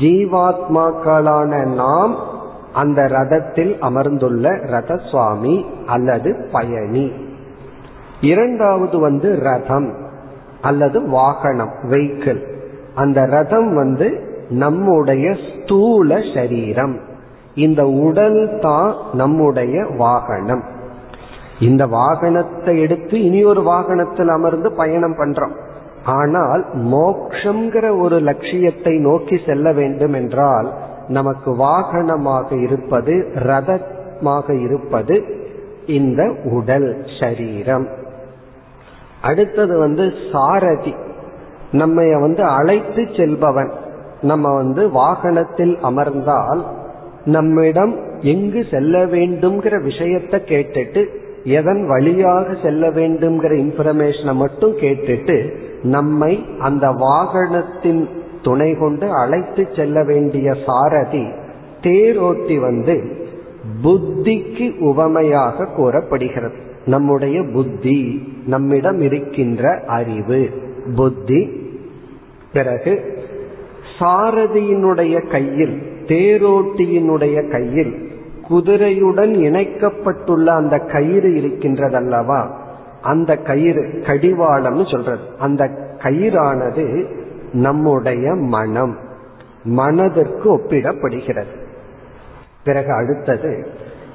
ஜீவாத்மாக்களான நாம் அந்த ரதத்தில் அமர்ந்துள்ள ரத சுவாமி அல்லது பயணி. இரண்டாவது வந்து ரதம் அல்லது வாகனம் வெஹிக்கிள் அந்த ரதம் வந்து நம்முடைய ஸ்தூல சரீரம். இந்த உடல் தான் நம்முடைய வாகனம். இந்த வாகனத்தை எடுத்து இனி ஒரு வாகனத்தில் அமர்ந்து பயணம் பண்றோம். ஆனால் மோக்ஷங்கிற ஒரு லட்சியத்தை நோக்கி செல்ல வேண்டும் என்றால் நமக்கு வாகனமாக இருப்பது ரதமாக இருப்பது இந்த உடல் சரீரம். அடுத்தது வந்து சாரதி. நம்ம வந்து அழைத்து செல்பவன். நம்ம வந்து வாகனத்தில் அமர்ந்தால் நம்மிடம் எங்கு செல்ல வேண்டும்ங்கிற விஷயத்தை கேட்டுட்டு எதன் வழியாக செல்ல வேண்டும்ங்கிற இன்ஃபர்மேஷனை மட்டும் கேட்டுட்டு நம்மை அந்த வாகனத்தின் துணை கொண்டு அழைத்து செல்ல வேண்டிய சாரதி தேரோட்டி வந்து புத்திக்கு உவமையாக கூறப்படுகிறது. நம்முடைய புத்தி நம்மிடம் இருக்கின்ற அறிவு புத்தி. பிறகு சாரதியினுடைய கையில் தேரோட்டியினுடைய கையில் குதிரையுடன் இணைக்கப்பட்டுள்ள அந்த கயிறு இருக்கின்றதல்லவா? அந்த கயிறு கடிவாளம்னு சொல்றது. அந்த கயிறானது நம்முடைய மனம். மனதிற்கு ஒப்பிடப்படுகிறது. பிறகு அடுத்தது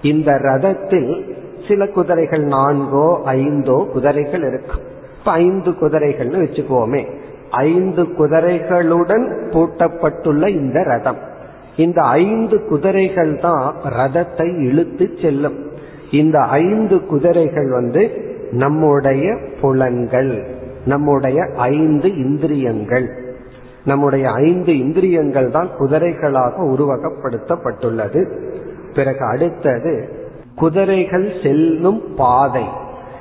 இந்த ரதத்தில் சில குதிரைகள் நான்கோ ஐந்தோ குதிரைகள் இருக்கும். இப்ப ஐந்து குதிரைகள்னு வச்சுக்குவோமே ஐந்து குதிரைகளுடன் பூட்டப்பட்டுள்ள இந்த ரதம். இந்த ஐந்து குதிரைகள் தான் ரதத்தை இழுத்து செல்லும். இந்த ஐந்து குதிரைகள் வந்து நம்முடைய புலன்கள் நம்முடைய ஐந்து இந்திரியங்கள். நம்முடைய ஐந்து இந்திரியங்கள் தான் குதிரைகளாக உருவகப்படுத்தப்பட்டுள்ளது. பிறகு அடுத்தது குதிரைகள் செல்லும் பாதை.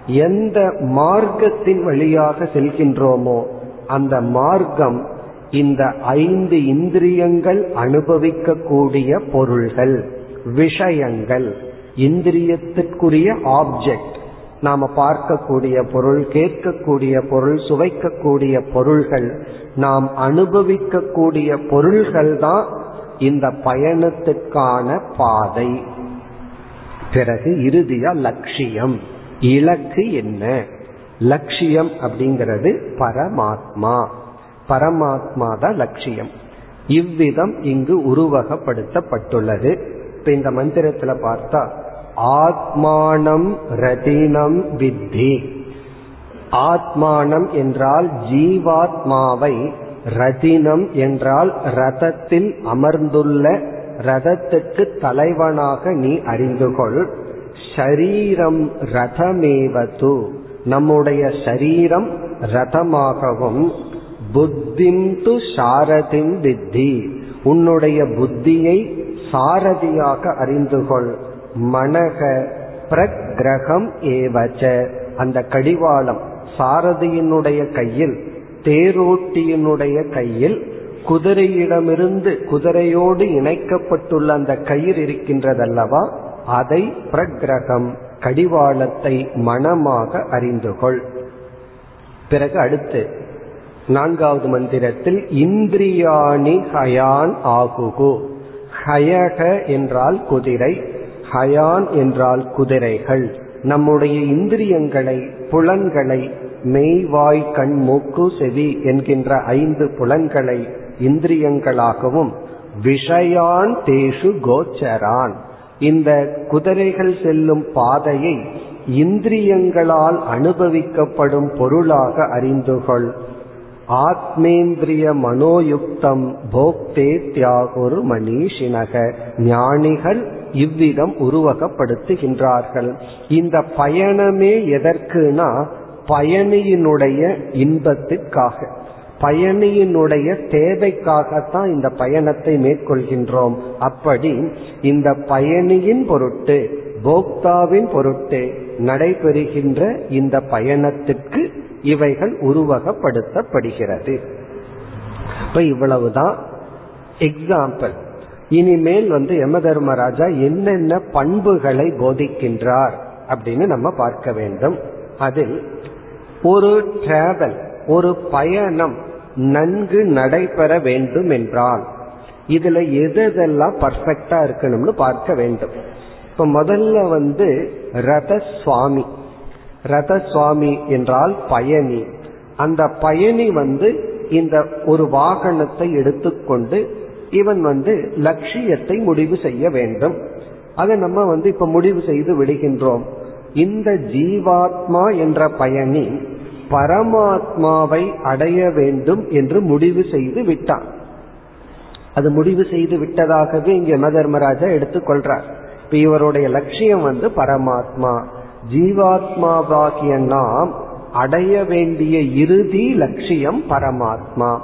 எந்த மார்க்கத்தின் வழியாக செல்கின்றோமோ அந்த மார்க்கம் இந்த ஐந்து இந்திரியங்கள் அனுபவிக்கக்கூடிய பொருள்கள் விஷயங்கள். இந்திரியத்திற்குரிய ஆப்ஜெக்ட் நாம பார்க்கக்கூடிய பொருள் கேட்கக்கூடிய பொருள் சுவைக்கக்கூடிய பொருள்கள். நாம் அனுபவிக்கக்கூடிய பொருள்கள் தான் இந்த பயணத்துக்கான பாதை. பிறகு இறுதியா லட்சியம். இலக்கு என்ன? லட்சியம் அப்படிங்கிறது பரமாத்மா. பரமாத்மா தான் லட்சியம். இவ்விதம் இங்கு உருவகப்படுத்தப்பட்டுள்ளது. இப்ப இந்த மந்திரத்துல பார்த்தா ஆத்மானம் ரதினம் வித்தி. ஆத்மானம் என்றால் ஜீவாத்மாவை ரதினம் என்றால் ரதத்தில் அமர்ந்துள்ள ரதத்துக்கு தலைவனாக நீ அறிந்து கொள் ஷரீரம் ரதமேவது நம்முடைய சரீரம் ரதமாகவும் புத்திம் து சாரதிம் வித்தி. உன்னுடைய புத்தியை சாரதியாக அறிந்து கொள் மனக பிரகிரகம் ஏவச்ச. அந்த கடிவாளம் சாரதியினுடைய கையில் தேரோட்டியினுடைய கையில் குதிரையிடமிருந்து குதிரையோடு இணைக்கப்பட்டுள்ள அந்த கயிறு இருக்கின்றதல்லவா? அதை பிரகிரகம் கடிவாளத்தை மனமாக அறிந்து கொள் பிறகு அடுத்து நான்காவது மந்திரத்தில் இந்திரியாணி ஹயான் ஆகுகு. ஹயக என்றால் குதிரை ஹயான் என்றால் குதிரைகள். நம்முடைய இந்திரியங்களை புலன்களை மெய்வாய் கண் மூக்கு செவி என்கின்ற ஐந்து புலன்களை இந்திரியங்களாகவும் விஷயான் தேஷு கோச்சரான். இந்த குதிரைகள் செல்லும் பாதையை இந்திரியங்களால் அனுபவிக்கப்படும் பொருளாக அறிந்துகொள். ஆத்மேந்திரிய மனோயுக்தம் போக்தே தியாகுர் மணிஷினக ஞானிகள் இவ்விதம் உருவகப்படுத்துகின்றார்கள். இந்த பயணமே எதற்குனா பயணியினுடைய இன்பத்திற்காக. பயணியினுடைய தேவைக்காகத்தான் இந்த பயணத்தை மேற்கொள்கின்றோம். அப்படி இந்த பயணியின் பொருட்டு போக்தாவின் பொருட்டு நடைபெறுகின்ற இந்த பயணத்திற்கு இவைகள் உருவகப்படுத்தப்படுகிறது. இப்ப இவ்வளவுதான் எக்ஸாம்பிள் இனிமேல் வந்து யம தர்மராஜா என்னென்ன பண்புகளை போதிக்கின்றார் அப்படின்னு நம்ம பார்க்க வேண்டும். அதில் ஒரு டிராவல் ஒரு பயணம் நன்கு நடைபெற வேண்டும் என்றால் இதுல எதெல்லாம் பர்ஃபெக்டா இருக்கணும்னு பார்க்க வேண்டும். இப்ப முதல்ல வந்து ரத சுவாமி ரத சுவாமி என்றால் பயணி. அந்த பயணி வந்து இந்த ஒரு வாகனத்தை எடுத்துக்கொண்டு இவன் வந்து லட்சியத்தை முடிவு செய்ய வேண்டும். அதை நம்ம வந்து இப்ப முடிவு செய்து விடுகின்றோம். இந்த ஜீவாத்மா என்ற பயணி பரமாத்மாவை அடைய வேண்டும் என்று முடிவு செய்து விட்டான். அது முடிவு செய்து விட்டதாகவே இங்க யமதர்மராஜா எடுத்துக்கொள்றார். இப்ப இவருடைய லட்சியம் வந்து பரமாத்மா. ஜீவாத்மாவாகிய நாம் அடைய வேண்டிய இறுதி லட்சியம் பரமாத்மா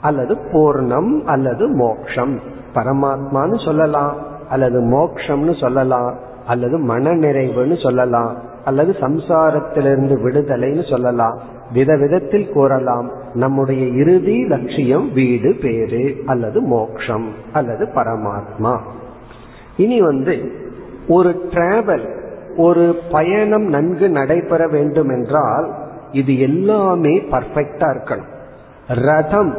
அல்லது பூர்ணம் அல்லது மோக்ஷம். பரமாத்மான்னு சொல்லலாம் அல்லது மோக்ஷம்னு சொல்லலாம் அல்லது மன நிறைவுன்னு சொல்லலாம் அல்லது சம்சாரத்திலிருந்து விடுதலைன்னு சொல்லலாம். விதவிதத்தில் கூறலாம். நம்முடைய இறுதி லட்சியம் வீடு பேரு அல்லது மோக்ஷம் அல்லது பரமாத்மா. இனி வந்து ஒரு டிராவல் ஒரு பயணம் நன்கு நடைபெற வேண்டும் என்றால் இது எல்லாமே பர்ஃபெக்டா இருக்கணும். ரதம்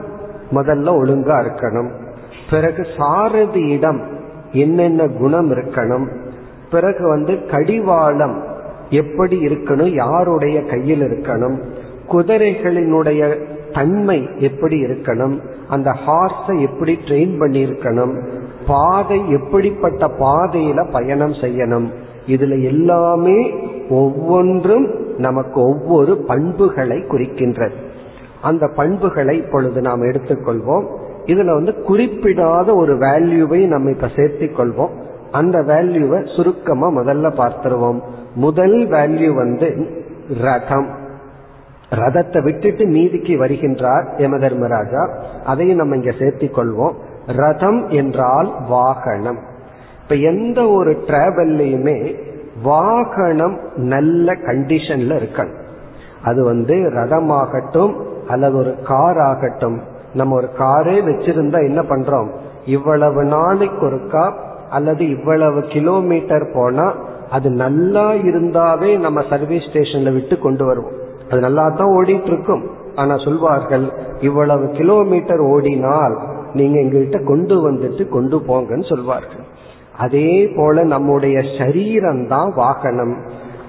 முதல்ல ஒழுங்கா இருக்கணும். பிறகு சாரதியிடம் என்னென்ன குணம் இருக்கணும். பிறகு வந்து கடிவாளம் எப்படி இருக்கணும் யாருடைய கையில் இருக்கணும். குதிரைகளினுடைய தன்மை எப்படி இருக்கணும். அந்த ஹார்ஸை எப்படி ட்ரெயின் பண்ணியிருக்கணும். பாதை எப்படிப்பட்ட பாதையில பயணம் செய்யணும். இதுல எல்லாமே ஒவ்வொன்றும் நமக்கு ஒவ்வொரு பண்புகளை குறிக்கின்றது. அந்த பண்புகளை இப்பொழுது நாம் எடுத்துக்கொள்வோம். இதுல வந்து குறிப்பிடாத ஒரு வேல்யூவை நம்ம இப்ப சேர்த்திக் கொள்வோம் அந்த வேல்யூவை சுருக்கமா முதல்ல பார்த்துருவோம். முதல் வேல்யூ வந்து ரதம். ரதத்தை விட்டுட்டு நீதிக்கு வருகின்றார் யம தர்மராஜா அதையும் நம்ம இங்க சேர்த்திக் கொள்வோம் ரதம் என்றால் வாகனம். இப்ப எந்த ஒரு டிராவல்லையுமே வாகனம் நல்ல கண்டிஷன்ல இருக்கணும். அது வந்து ரதமாகட்டும் அல்லது ஒரு கார் ஆகட்டும். நம்ம ஒரு காரே வச்சிருந்தா என்ன பண்றோம்? இவ்வளவு நாளைக்கு ஒருக்கா அல்லது இவ்வளவு கிலோமீட்டர் போனா அது நல்லா இருந்தாவே நம்ம சர்வீஸ் ஸ்டேஷன்ல விட்டு கொண்டு வருவோம். அது நல்லா தான் ஓடிட்டு இருக்கும் ஆனா சொல்வார்கள் இவ்வளவு கிலோமீட்டர் ஓடினால் நீங்க எங்ககிட்ட கொண்டு வந்துட்டு கொண்டு போங்கன்னு சொல்வார்கள். அதே போல நம்முடைய சரீரம் தான் வாகனம்.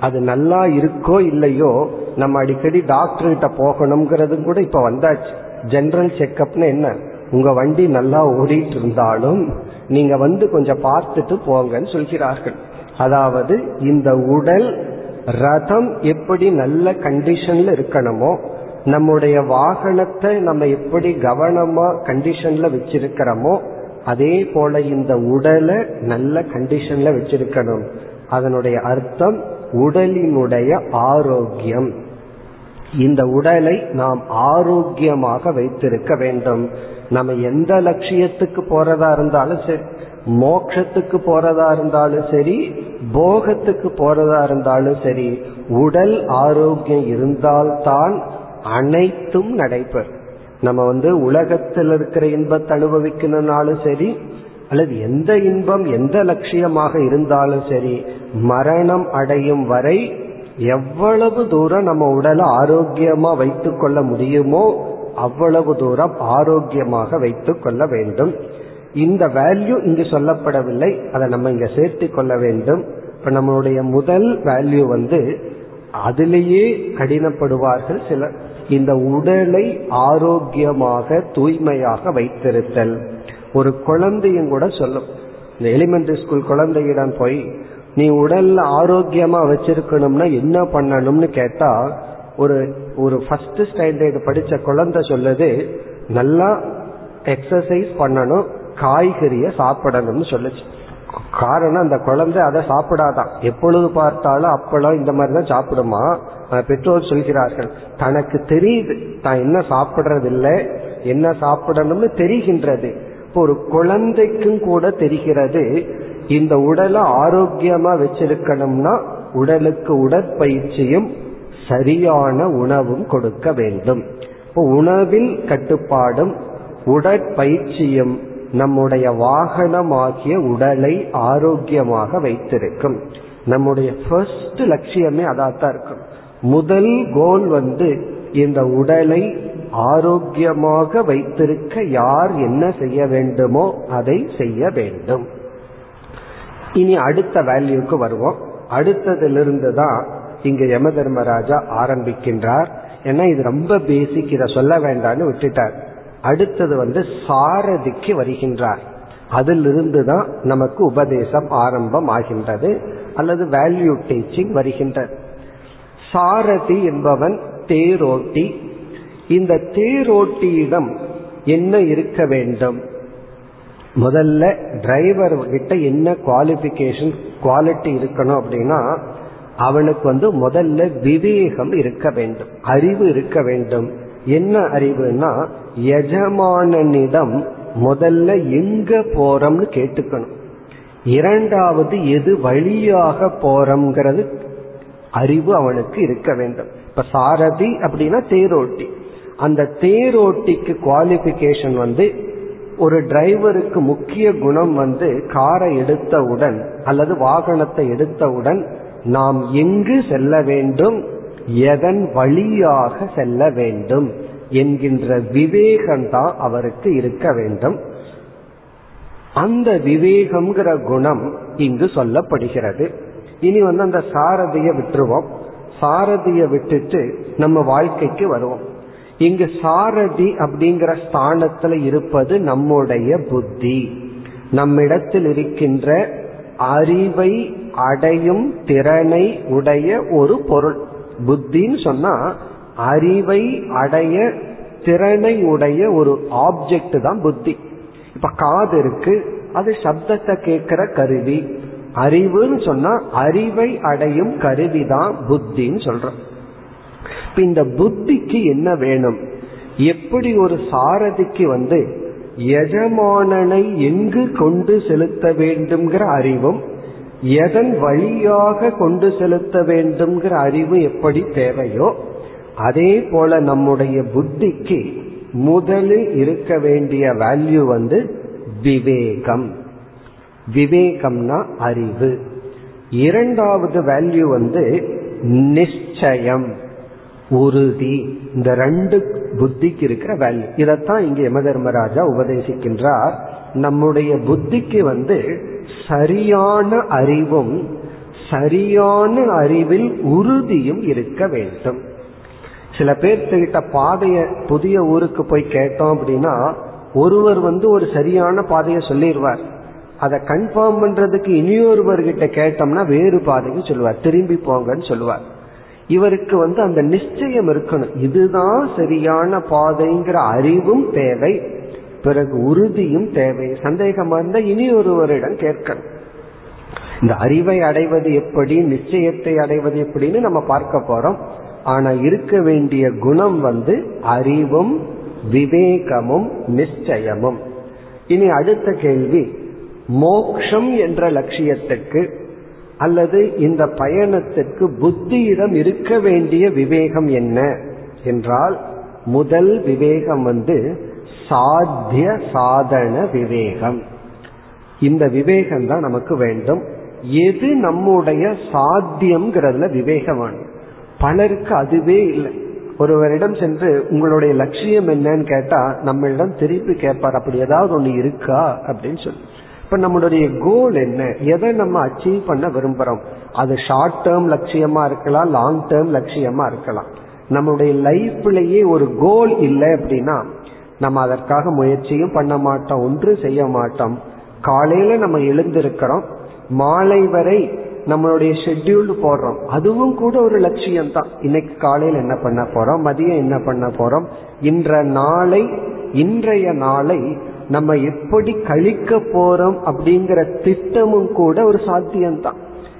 அது நல்லா இருக்கோ இல்லையோ நம்ம அடிக்கடி டாக்டர் கிட்ட போகணுங்கிறது கூட இப்ப வந்தாச்சு. ஜெனரல் செக்அப்னு என்ன? உங்க வண்டி நல்லா ஓடிட்டு இருந்தாலும் நீங்க வந்து கொஞ்சம் பார்த்துட்டு போங்கன்னு சொல்கிறார்கள். அதாவது இந்த உடல் ரதம் எப்படி நல்ல கண்டிஷன்ல இருக்கணுமோ நம்முடைய வாகனத்தை நம்ம எப்படி கவனமா கண்டிஷன்ல வச்சிருக்கிறோமோ அதே போல இந்த உடலை நல்ல கண்டிஷன்ல வச்சிருக்கணும். அதனுடைய அர்த்தம் உடலினுடைய ஆரோக்கியம். இந்த உடலை நாம் ஆரோக்கியமாக வைத்திருக்க வேண்டும். நம்ம எந்த லட்சியத்துக்கு போறதா இருந்தாலும் சரி மோட்சத்துக்கு போறதா இருந்தாலும் சரி போகத்துக்கு போறதா இருந்தாலும் சரி உடல் ஆரோக்கியம் இருந்தால்தான் அனைத்தும் நடைபெறும். நம்ம வந்து உலகத்தில் இருக்கிற இன்பத்தை அனுபவிக்கணும்னாலும் சரி அல்லது எந்த இன்பம் எந்த லட்சியமாக இருந்தாலும் சரி மரணம் அடையும் வரை எவ்வளவு தூரம் நம்ம உடலை ஆரோக்கியமா வைத்துக் கொள்ள முடியுமோ அவ்வளவு தூரம் ஆரோக்கியமாக வைத்துக் கொள்ள வேண்டும். இந்த வேல்யூ இங்கு சொல்லப்படவில்லை. அதை நம்ம இங்க சேர்த்து கொள்ள வேண்டும். இப்ப நம்மளுடைய முதல் வேல்யூ வந்து அதிலேயே கடினப்படுவார்கள் சிலர். இந்த உடலை ஆரோக்கியமாக தூய்மையாக வைத்திருத்தல். ஒரு குழந்தையும் கூட சொல்லும். இந்த எலிமெண்டரி ஸ்கூல் குழந்தையிடம் போய் நீ உடல்ல ஆரோக்கியமா வச்சிருக்கணும்னா என்ன பண்ணணும்னு கேட்டா ஒரு ஒரு ஃபர்ஸ்ட் ஸ்டாண்டர்ட் படிச்ச குழந்தை சொல்லுது நல்லா எக்ஸசைஸ் பண்ணணும் காய்கறியை சாப்பிடணும்னு சொல்லுச்சு. காரணம் அந்த குழந்தை அதை சாப்பிடாதான். எப்பொழுது பார்த்தாலும் அப்பளம் இந்த மாதிரி தான் சாப்பிடுமா பெற்றோர் சொல்கிறார்கள் தனக்கு தெரியுது தான் என்ன சாப்பிட்றதில்லை என்ன சாப்பிடணும்னு தெரிகின்றது. இப்போ ஒரு குழந்தைக்கும் கூட தெரிகிறது இந்த உடலை ஆரோக்கியமா வச்சிருக்கணும்னா உடலுக்கு உடற்பயிற்சியும் சரியான உணவும் கொடுக்க வேண்டும். இப்போ உணவில் கட்டுப்பாடும் உடற்பயிற்சியும் நம்முடைய வாகனமாகிய உடலை ஆரோக்கியமாக வைத்திருக்கும். நம்முடைய ஃபர்ஸ்ட் லட்சியமே அதாத்தான் இருக்கும். முதல் கோல் வந்து இந்த உடலை ஆரோக்கியமாக வைத்திருக்க யார் என்ன செய்ய வேண்டுமோ அதை செய்ய வேண்டும். இனி அடுத்த வேல்யூக்கு வருவோம். அடுத்ததிலிருந்து தான் இங்க யம தர்மராஜா ஆரம்பிக்கின்றார். ஏன்னா இது ரொம்ப பேசிக் இதை சொல்ல வேண்டாம்னு விட்டுட்டார். அடுத்தது வந்து சாரதிக்கு வருகின்றார். அதிலிருந்து தான் நமக்கு உபதேசம் ஆரம்பம் ஆகின்றது அல்லது வேல்யூ டீச்சிங் வருகின்றது. சாரதி என்பவன் தேரோட்டி. இந்த தேரோட்டியிடம் என்ன இருக்க வேண்டும்? முதல்ல டிரைவர் கிட்ட என்ன குவாலிபிகேஷன் குவாலிட்டி இருக்கணும் அப்படின்னா அவனுக்கு வந்து முதல்ல விவேகம் இருக்க வேண்டும் அறிவு இருக்க வேண்டும். என்ன அறிவுனா எஜமானனிடம் முதல்ல எங்க போறோம்னு கேட்டுக்கணும். இரண்டாவது எது வழியாக போறோம்ங்கிறது அறிவு அவனுக்கு இருக்க வேண்டும். இப்ப சாரதி அப்படின்னா தேரோட்டி. அந்த தேரோட்டிக்கு குவாலிபிகேஷன் வந்து ஒரு டிரைவருக்கு முக்கிய குணம் வந்து காரை எடுத்தவுடன் அல்லது வாகனத்தை எடுத்தவுடன் நாம் எங்கு செல்ல வேண்டும்? எதன் வழியாக செல்ல வேண்டும்? என்கின்ற விவேகம்தான் அவருக்கு இருக்க வேண்டும். அந்த விவேகம்ங்கிற குணம் இங்கு சொல்லப்படுகிறது. இனி வந்து அந்த சாரதியை விட்டுருவோம். சாரதியை விட்டுட்டு நம்ம வாழ்க்கைக்கு வருவோம். இங்கு சாரதி அப்படிங்கிற ஸ்தானத்துல இருப்பது நம்முடைய புத்தி. நம்மிடத்தில் இருக்கின்ற அறிவை அடையும் திறனை உடைய ஒரு பொருள். புத்தின்னு சொன்னா அறிவை அடைய திறனை உடைய ஒரு ஆப்ஜெக்ட் தான் புத்தி. இப்ப காது இருக்கு அது சப்தத்தை கேட்கிற கருவி. அறிவுன்னு சொன்னா அறிவை அடையும் கருவி தான் புத்தின்னு சொல்றோம். இப்ப இந்த புத்திக்கு என்ன வேணும்? எப்படி ஒரு சாரதிக்கு வந்து எஜமானனை எங்கு கொண்டு செலுத்த வேண்டும்ங்கிற அறிவும் எதன் வழியாக கொண்டு செலுத்த வேண்டும்ங்கிற அறிவு எப்படி தேவையோ அதே போல நம்முடைய புத்திக்கு முதலில் இருக்க வேண்டிய வேல்யூ வந்து விவேகம். விவேகம்னா அறிவு. இரண்டாவது வேல்யூ வந்து நிச்சயம் உறுதி. இந்த ரெண்டு புத்திக்கு இருக்கிற வேல்யூ இதைத்தான் இங்கே யம தர்மராஜா உபதேசிக்கின்றார். நம்முடைய புத்திக்கு வந்து சரியான அறிவும் சரியான அறிவில் உறுதியும் இருக்க வேண்டும். சில பேர்த்துக்கிட்ட பாதைய புதிய ஊருக்கு போய் கேட்டோம் அப்படின்னா ஒருவர் வந்து ஒரு சரியான பாதையை சொல்லிடுவார். அதை கன்ஃபார்ம் பண்றதுக்கு இனியொருவர்கிட்ட கேட்டோம்னா வேறு பாதைக்கு சொல்லுவார். திரும்பி போங்கன்னு சொல்லுவார். இவருக்கு வந்து அந்த நிச்சயம் இருக்கணும். இதுதான் சரியான பாதைங்கிற அறிவும் தேவை. பிறகு உறுதியும் தேவை. சந்தேகமா இருந்தா இனி ஒருவரிடம் கேட்கணும். இந்த அறிவை அடைவது எப்படி நிச்சயத்தை அடைவது எப்படின்னு நம்ம பார்க்க போறோம். ஆனா இருக்க வேண்டிய குணம் வந்து அறிவும் விவேகமும் நிச்சயமும். இனி அடுத்த கேள்வி மோக்ஷம் என்ற லட்சியத்துக்கு அல்லது இந்த பயணத்திற்கு புத்தியிடம் இருக்க வேண்டிய விவேகம் என்ன? என்றால் முதல் விவேகம் வந்து சாத்திய சாதன விவேகம். இந்த விவேகம் தான் நமக்கு வேண்டும். எது நம்முடைய சாத்தியம்ங்கிறதுல விவேகம் பலருக்கு அதுவே இல்லை. ஒருவரிடம் சென்று உங்களுடைய லட்சியம் என்னன்னு கேட்டா நம்மளிடம் திருப்பி கேட்பார். அப்படி ஏதாவது ஒன்று இருக்கா? அப்படின்னு சொல்லி. இப்ப நம்மளுடைய கோல் என்ன? எதை நம்ம அச்சீவ் பண்ண விரும்புறோம்? அது ஷார்ட் டேர்ம் லட்சியமா இருக்கலாம் லாங் டேர்ம் லட்சியமா இருக்கலாம். நம்மளுடைய லைஃப்லயே ஒரு கோல் இல்லை அப்படின்னா நம்ம அதற்காக முயற்சியும் பண்ண மாட்டோம் ஒன்று செய்ய மாட்டோம். காலையில நம்ம எழுந்திருக்கிறோம். மாலை வரை நம்மளுடைய ஷெட்யூல்டு போடுறோம். அதுவும் கூட ஒரு லட்சியம் தான் இன்னைக்கு காலையில் என்ன பண்ண போறோம்? மதியம் என்ன பண்ண போறோம்? இன்ற நாளை இன்றைய நாளை நம்ம எப்படி கழிக்க போறோம் அப்படிங்கிற திட்டமும் கூட ஒரு சாத்தியம்தான்.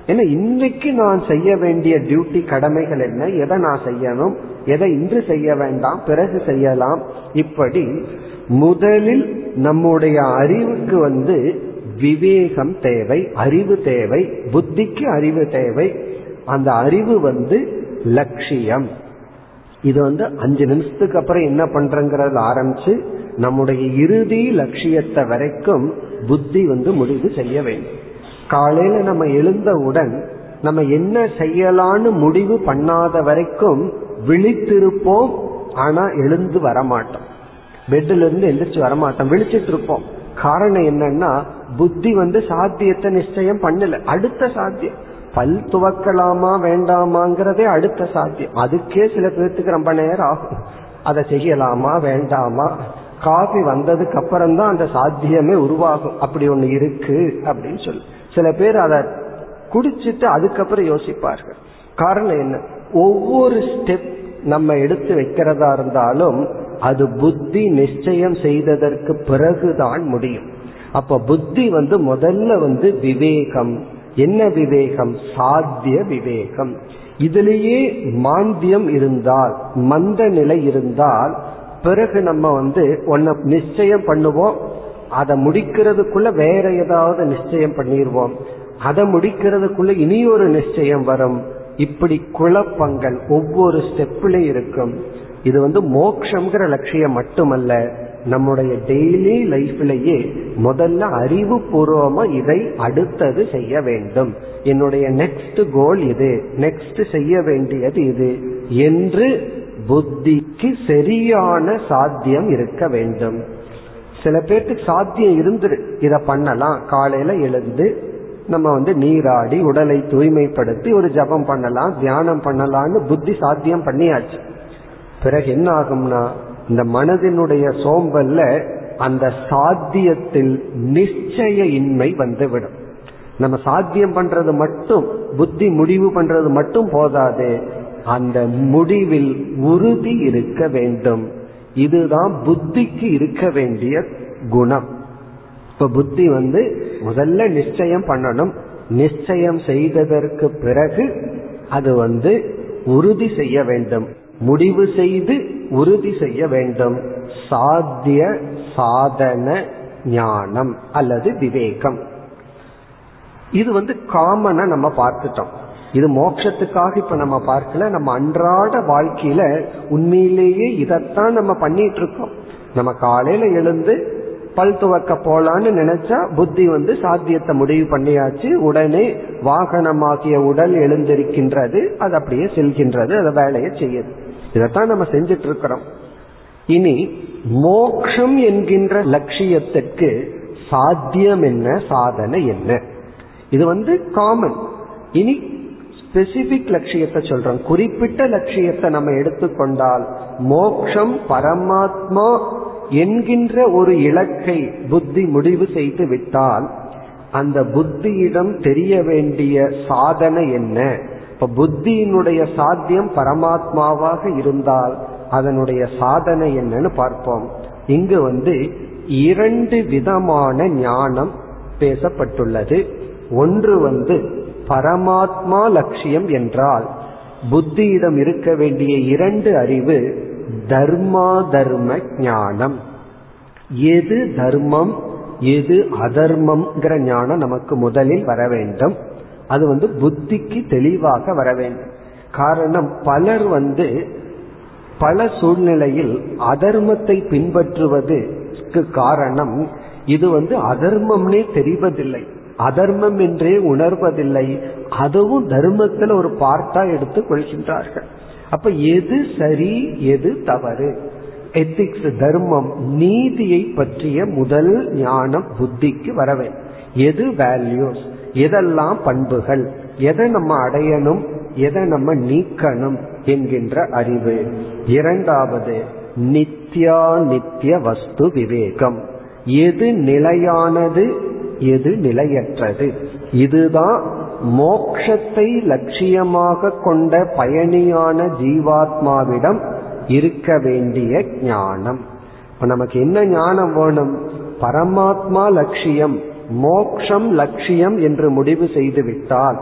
ஏன்னா இன்னைக்கு நான் செய்ய வேண்டிய டியூட்டி கடமைகள் என்ன? எதை நான் செய்யணும்? எதை இன்று செய்ய வேண்டாம்? பிறகு செய்யலாம். இப்படி முதலில் நம்முடைய அறிவுக்கு வந்து விவேகம் தேவை அறிவு தேவை புத்திக்கு அறிவு தேவை. அந்த அறிவு வந்து லட்சியம். இது வந்து அஞ்சு நிமிஷத்துக்கு அப்புறம் என்ன பண்றங்கிறத ஆரம்பிச்சு நம்முடைய இறுதி லட்சியத்தை வரைக்கும் புத்தி வந்து முடிவு செய்ய வேண்டும். காலையில நம்ம எழுந்தவுடன் நம்ம என்ன செய்யலான்னு முடிவு பண்ணாத வரைக்கும் விழித்திருப்போம் ஆனா எழுந்து வரமாட்டோம். பெட்ல இருந்து எந்திரிச்சு வரமாட்டோம் விழிச்சிட்டு இருப்போம். காரணம் என்னன்னா புத்தி வந்து சாத்தியத்தை நிச்சயம் பண்ணல. அடுத்த சாத்தியம். பல் துவக்கலாமா வேண்டாமாங்கிறதே அடுத்த சாத்தியம். அதுக்கே சில பேர்த்துக்கு ரொம்ப நேரம் ஆகும். அதை செய்யலாமா வேண்டாமா? காஃபி வந்ததுக்கு அப்புறம் தான் அந்த சாத்தியமே உருவாகும். அப்படி ஒண்ணு இருக்கு அப்படின்னு சொல்லி. சில பேர் அதை குடிச்சிட்டு அதுக்கப்புறம் யோசிப்பார்கள். காரணம் என்ன? ஒவ்வொரு ஸ்டெப் நம்ம எடுத்து வைக்கிறதா இருந்தாலும் அது புத்தி நிச்சயம் செய்ததற்கு பிறகுதான் முடியும். அப்ப புத்தி வந்து முதல்ல வந்து விவேகம். என்ன விவேகம்? சாத்திய விவேகம். இதுலேயே மாந்தியம் இருந்தால் மந்த நிலை இருந்தால் பிறகு நம்ம வந்து ஒன்ன நிச்சயம் பண்ணுவோம். அதை முடிக்கிறதுக்குள்ள வேற ஏதாவது நிச்சயம் பண்ணிடுவோம் அதை முடிக்கிறதுக்குள்ள இனி ஒரு நிச்சயம் வரும். இப்படி குழப்பங்கள் ஒவ்வொரு ஸ்டெப்லயும் இருக்கும். இது வந்து மோக்ஷங்கிற லட்சியம் மட்டுமல்ல நம்முடைய டெய்லி லைஃப்லயே முதல்ல அறிவு பூர்வமா இதை அடுத்தது செய்ய வேண்டும். என்னுடைய நெக்ஸ்ட் கோல் இது நெக்ஸ்ட் செய்ய வேண்டியது இது என்று புத்திக்கு சரியான சாத்தியம் இருக்க வேண்டும். சில பேர்த்துக்கு சாத்தியம் இருந்துரு இதை பண்ணலாம். காலையில எழுந்து நம்ம வந்து நீராடி உடலை தூய்மைப்படுத்தி ஒரு ஜபம் பண்ணலாம் தியானம் பண்ணலாம்னு புத்தி சாத்தியம் பண்ணியாச்சு. பிறகு என்ன ஆகும்னா இந்த மனதினுடைய சோம்பல்ல அந்த சாத்தியத்தில் நிச்சய இன்மை வந்துவிடும். நம்ம சாத்தியம் பண்றது மட்டும் புத்தி முடிவு பண்றது மட்டும் போதாது அந்த முடிவில் உறுதி இருக்க வேண்டும். இதுதான் புத்திக்கு இருக்க வேண்டிய குணம். இப்ப புத்தி வந்து முதல்ல நிச்சயம் பண்ணணும். நிச்சயம் செய்ததற்கு பிறகு அது வந்து உறுதி செய்ய வேண்டும். முடிவு செய்து உறுதி செய்ய வேண்டும். சாத்திய சாதன ஞானம் அல்லது விவேகம். இது வந்து காமனா நம்ம பார்த்துட்டோம். இது மோட்சத்துக்காக இப்ப நம்ம பார்க்கல. நம்ம அன்றாட வாழ்க்கையில உண்மையிலேயே இதைத்தான் நம்ம பண்ணிட்டு இருக்கோம் நம்ம காலையில எழுந்து பல் துவக்க போலான்னு நினைச்சா புத்தி வந்து சாத்தியத்தை முடிவு பண்ணியாச்சு. உடனே வாகனமாகிய உடல் எழுந்திருக்கின்றது. அது அப்படியே செல்கின்றது. அது வேலையை செய்யுது. இதைத்தான் நம்ம செஞ்சிட்டு இருக்கிறோம் இனி மோக்ஷம் என்கின்ற லட்சியத்திற்கு சாத்தியம் என்ன சாதனை என்ன? இது வந்து காமன் இனி ஸ்பெசிபிக் லட்சியத்தை சொல்றோம். குறிப்பிட்ட லட்சியத்தை நம்ம எடுத்துக்கொண்டால் மோக்ஷம் பரமாத்மா என்கின்ற ஒரு இலக்கை புத்தி முடிவு செய்து விட்டால் அந்த புத்தியிடம் தெரிய வேண்டிய சாதனை என்ன? இப்ப புத்தியினுடைய சாத்தியம் பரமாத்மாவாக இருந்தால் அதனுடைய சாதனை என்னன்னு பார்ப்போம். இங்கு வந்து இரண்டு விதமான ஞானம் பேசப்பட்டுள்ளது. ஒன்று வந்து பரமாத்மா லட்சியம் என்றால் புத்தியிடம் இருக்க வேண்டிய இரண்டு அறிவு தர்மா தர்ம ஞானம். எது தர்மம் எது அதர்மம்ங்கிற ஞானம் நமக்கு முதலில் வர வேண்டும். அது வந்து புத்திக்கு தெளிவாக வர வேண்டும். காரணம் பலர் வந்து பல சூழ்நிலையில் அதர்மத்தை பின்பற்றுவதற்கு காரணம் இது வந்து அதர்மம்னே தெரிவதில்லை. அதர்மம் என்றே உணர்வதில்லை. அதுவும் தர்மத்தில் ஒரு பார்ட்டா எடுத்துக் கொள்கின்றார்கள். அப்ப எது சரி எது தவறு? எத்திக்ஸ் தர்மம் நீதியை பற்றிய முதல் ஞானம் புத்திக்கு வரவே எது வேல்யூஸ் எதெல்லாம் பண்புகள்? எதை நம்ம அடையணும்? எதை நம்ம நீக்கணும்? என்கின்ற அறிவு. இரண்டாவது நித்யா நித்திய வஸ்து விவேகம். எது நிலையானது? எது நிலையற்றது? இதுதான் மோக்ஷத்தை லட்சியமாக கொண்ட பயணியான ஜீவாத்மாவிடம் இருக்க வேண்டிய ஞானம். இப்ப நமக்கு என்ன ஞானம் வேணும்? பரமாத்மா லட்சியம். மோக்ஷம் லட்சியம் என்று முடிவு செய்து விட்டால்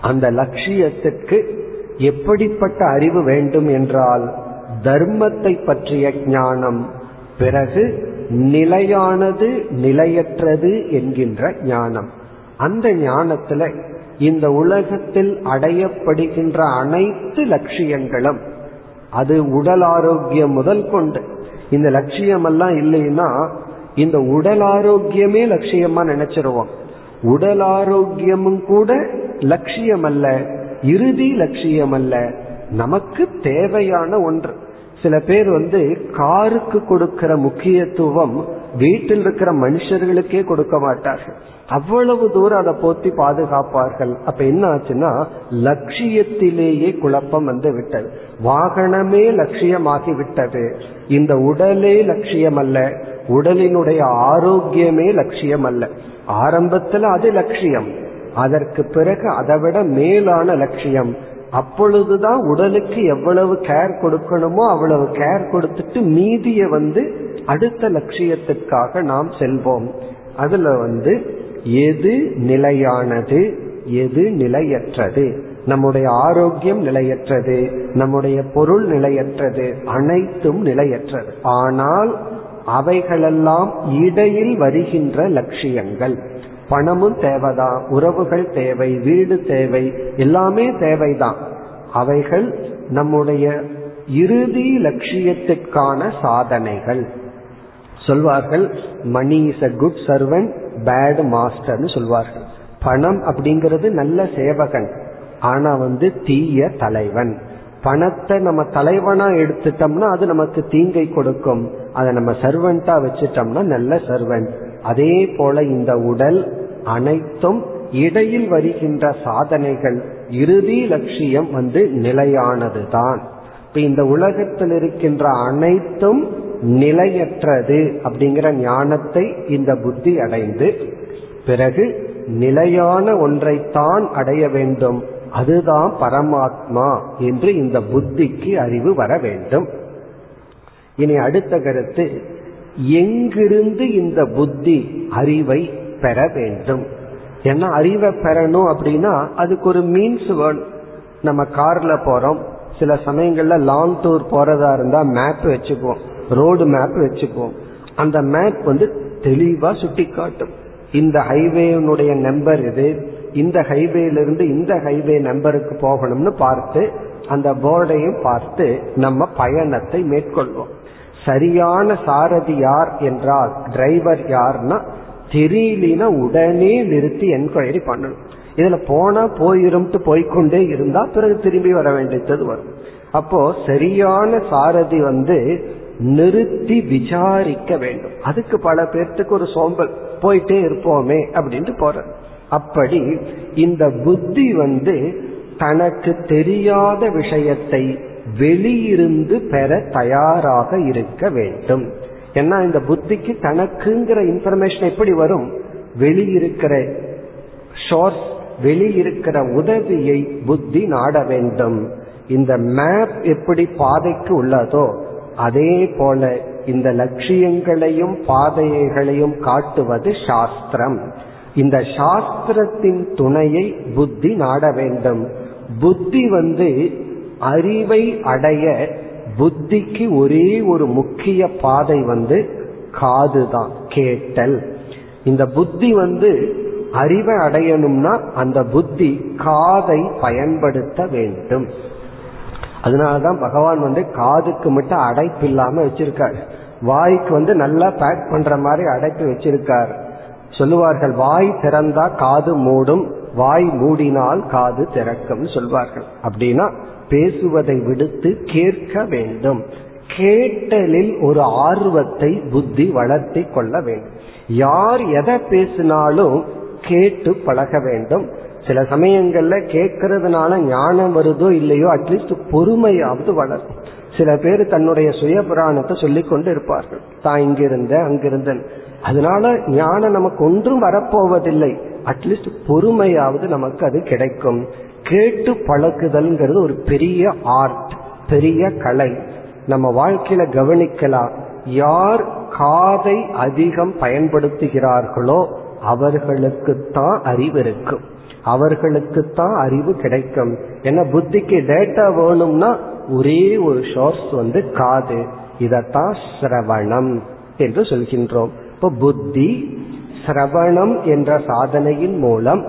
அந்த லட்சியத்துக்கு எப்படிப்பட்ட அறிவு வேண்டும் என்றால் தர்மத்தை பற்றிய ஞானம் பிறகு நிலையானது நிலையற்றது என்கின்ற ஞானம். அந்த ஞானத்துல இந்த உலகத்தில் அடையப்படுகின்ற அனைத்து லட்சியங்களும் அது உடல் ஆரோக்கியம் முதல் கொண்டு. இந்த லட்சியம் எல்லாம் இல்லைன்னா இந்த உடல் ஆரோக்கியமே லட்சியமா நினைச்சிருவோம். உடல் ஆரோக்கியமும் கூட லட்சியம் அல்ல இறுதி லட்சியம் அல்ல நமக்கு தேவையான ஒன்று. சில பேர் வந்து காருக்கு கொடுக்கிற முக்கியத்துவம் வீட்டில் இருக்கிற மனுஷர்களுக்கே கொடுக்க மாட்டார்கள். அவ்வளவு தூரம் அதை போத்தி பாதுகாப்பார்கள். அப்ப என்ன ஆச்சுன்னா லட்சியத்திலேயே குழப்பம் வந்து விட்டது. வாகனமே லட்சியமாகி விட்டது. இந்த உடலே லட்சியம் அல்ல உடலினுடைய ஆரோக்கியமே லட்சியம் அல்ல ஆரம்பத்தில் அது லட்சியம். அதற்கு பிறகு அதை விட மேலான லட்சியம். அப்பொழுதுதான் உடலுக்கு எவ்வளவு கேர் கொடுக்கணுமோ அவ்வளவு கேர் கொடுத்துட்டு மீதியை வந்து அடுத்த லட்சியத்திற்காக நாம் செல்வோம். அதுல வந்து எது நிலையானது எது நிலையற்றது? நம்முடைய ஆரோக்கியம் நிலையற்றது நம்முடைய பொருள் நிலையற்றது அனைத்தும் நிலையற்றது. ஆனால் அவைகளெல்லாம் இடையில் வருகின்ற லட்சியங்கள். பணமும் தேவைதான் உறவுகள் தேவை வீடு தேவை எல்லாமே தேவைதான். அவைகள் நம்முடைய இறுதி லட்சியத்திற்கான சாதனைகள். சொல்வார்கள் money is a good servant bad மாஸ்டர்னு சொல்வார்கள். பணம் அப்படிங்கிறது நல்ல சேவகன் ஆனா வந்து தீய தலைவன். பணத்தை நம்ம தலைவனா எடுத்துட்டோம்னா அது நமக்கு தீங்கை கொடுக்கும். அதை நம்ம சர்வெண்டா வச்சுட்டோம்னா நல்ல சர்வெண்ட் அதே போல இந்த உடல் அனைத்தும் இடையில் வருகின்ற சாதனைகள். இறுதி லட்சியம் வந்து நிலையானதுதான். இப்ப இந்த உலகத்தில் இருக்கின்ற அனைத்தும் நிலையற்றது அப்படிங்கிற ஞானத்தை இந்த புத்தி அடைந்து பிறகு நிலையான ஒன்றைத்தான் அடைய வேண்டும். அதுதான் பரமாத்மா என்று இந்த புத்திக்கு அறிவு வர வேண்டும். இனி அடுத்த கருத்து எங்கிருந்து இந்த புத்தி அறிவை பெற வேண்டும்? ஏன்னா அறிவை பெறணும் அப்படின்னா அதுக்கு ஒரு மீன்ஸ் வேணும். நம்ம கார்ல போறோம் சில சமயங்கள்ல லாங் டூர் போறதா இருந்தா மேப் வச்சுக்குவோம் ரோடு மேப் வச்சுக்குவோம். அந்த மேப் வந்து தெளிவா சுட்டி காட்டும் இந்த ஹைவேனுடைய நம்பர் இது இந்த ஹைவேலிருந்து இந்த ஹைவே நம்பருக்கு போகணும்னு பார்த்து அந்த போர்டையும் பார்த்து நம்ம பயணத்தை மேற்கொள்வோம். சரியான சாரதி யார் என்றால் டிரைவர் யார்னா தெரியலனா உடனே நிறுத்தி என்கொயரி பண்ணணும். இதுல போனா போயிரும்ட்டு போய்கொண்டே இருந்தா பிறகு திரும்பி வர வேண்டியது வரும். அப்போ சரியான சாரதி வந்து நிறுத்தி விசாரிக்க வேண்டும். அதுக்கு பல பேர்த்துக்கு ஒரு சோம்பல் போயிட்டே இருப்போமே அப்படின்ட்டு போறது அப்படி இந்த புத்தி வந்து தனக்கு தெரியாத விஷயத்தை வெளியிருந்து பெற தயாராக இருக்க வேண்டும். ஏன்னா இந்த புத்திக்கு தனக்குங்கிற இன்ஃபர்மேஷன் எப்படி வரும்? வெளியிருக்கிற ஷோர்ஸ் வெளியிருக்கிற உதவியை புத்தி நாட வேண்டும். இந்த மேப் எப்படி பாதைக்கு உள்ளதோ அதே போல இந்த லட்சியங்களையும் பாதைகளையும் காட்டுவது சாஸ்திரம். இந்த சாஸ்திரத்தின் துணையை புத்தி நாட வேண்டும். புத்தி வந்து அறிவை அடைய புத்திக்கு ஒரே ஒரு முக்கிய பாதை வந்து காதுதான் கேட்டல். இந்த புத்தி வந்து அறிவை அடையணும்னா அந்த புத்தி காதை பயன்படுத்த வேண்டும். அதனாலதான் பகவான் வந்து காதுக்கு மட்டும் அடைப்பு இல்லாம வச்சிருக்காரு. வாய்க்கு வந்து நல்லா பேக் பண்ற மாதிரி அடைப்பு வச்சிருக்காரு. சொல்லுவார்கள் வாய் திறந்தா காது மூடும் வாய் மூடினால் காது திறக்கும் சொல்வார்கள். அப்படின்னா பேசுவதை விடுத்து கேட்க வேண்டும். கேட்டலில் ஒரு ஆர்வத்தை புத்தி வளர்த்தி கொள்ள வேண்டும். யார் எதை பேசினாலும் கேட்டு பழக வேண்டும். சில சமயங்கள்ல கேட்கறதுனால ஞானம் வருதோ இல்லையோ அட்லீஸ்ட் பொறுமையாவது வளரும். சில பேர் தன்னுடைய சுய புராணத்தை சொல்லிக் கொண்டு இருப்பார்கள் தான் இங்கிருந்த அங்கிருந்த அதனால ஞானம் நமக்கு ஒன்றும் வரப்போவதில்லை. அட்லீஸ்ட் பொறுமையாவது நமக்கு அது கிடைக்கும். கேட்டு பழக்குதல்ங்கிறது ஒரு பெரிய ஆர்ட் பெரிய கலை. நம்ம வாழ்க்கையில கவனிக்கலாம். யார் காதை அதிகம் பயன்படுத்துகிறார்களோ அவர்களுக்குத்தான் அறிவு இருக்கும். அவர்களுக்குத்தான் அறிவு கிடைக்கும். ஏன்னா புத்திக்கு டேட்டா வேணும்னா ஒரே ஒரு சோர்ஸ் வந்து காது. இதத்தான் சிரவணம் என்று சொல்கின்றோம். இப்போ புத்தி சிரவணம் என்ற சாதனையின் மூலம்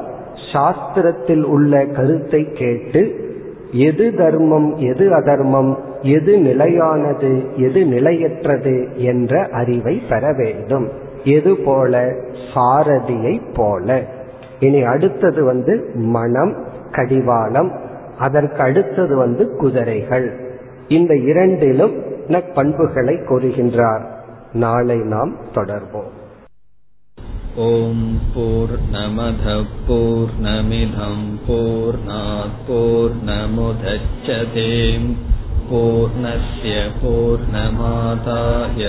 சாஸ்திரத்தில் உள்ள கருத்தை கேட்டு எது தர்மம் எது அதர்மம் எது நிலையானது எது நிலையற்றது என்ற அறிவை பெற வேண்டும். எது போல? சாரதியை போல. இனி அடுத்தது வந்து மனம் கடிவாளம் அதற்கு அடுத்தது வந்து குதிரைகள். இந்த இரண்டிலும் பண்புகளை கூறுகின்றார். நாளை நாம் தொடர்வோம். ஓம் போர் நமத போர் நமிதம் போர் போர் நமுதச்சதேம் பூர்ணய பூர்ணமாதாய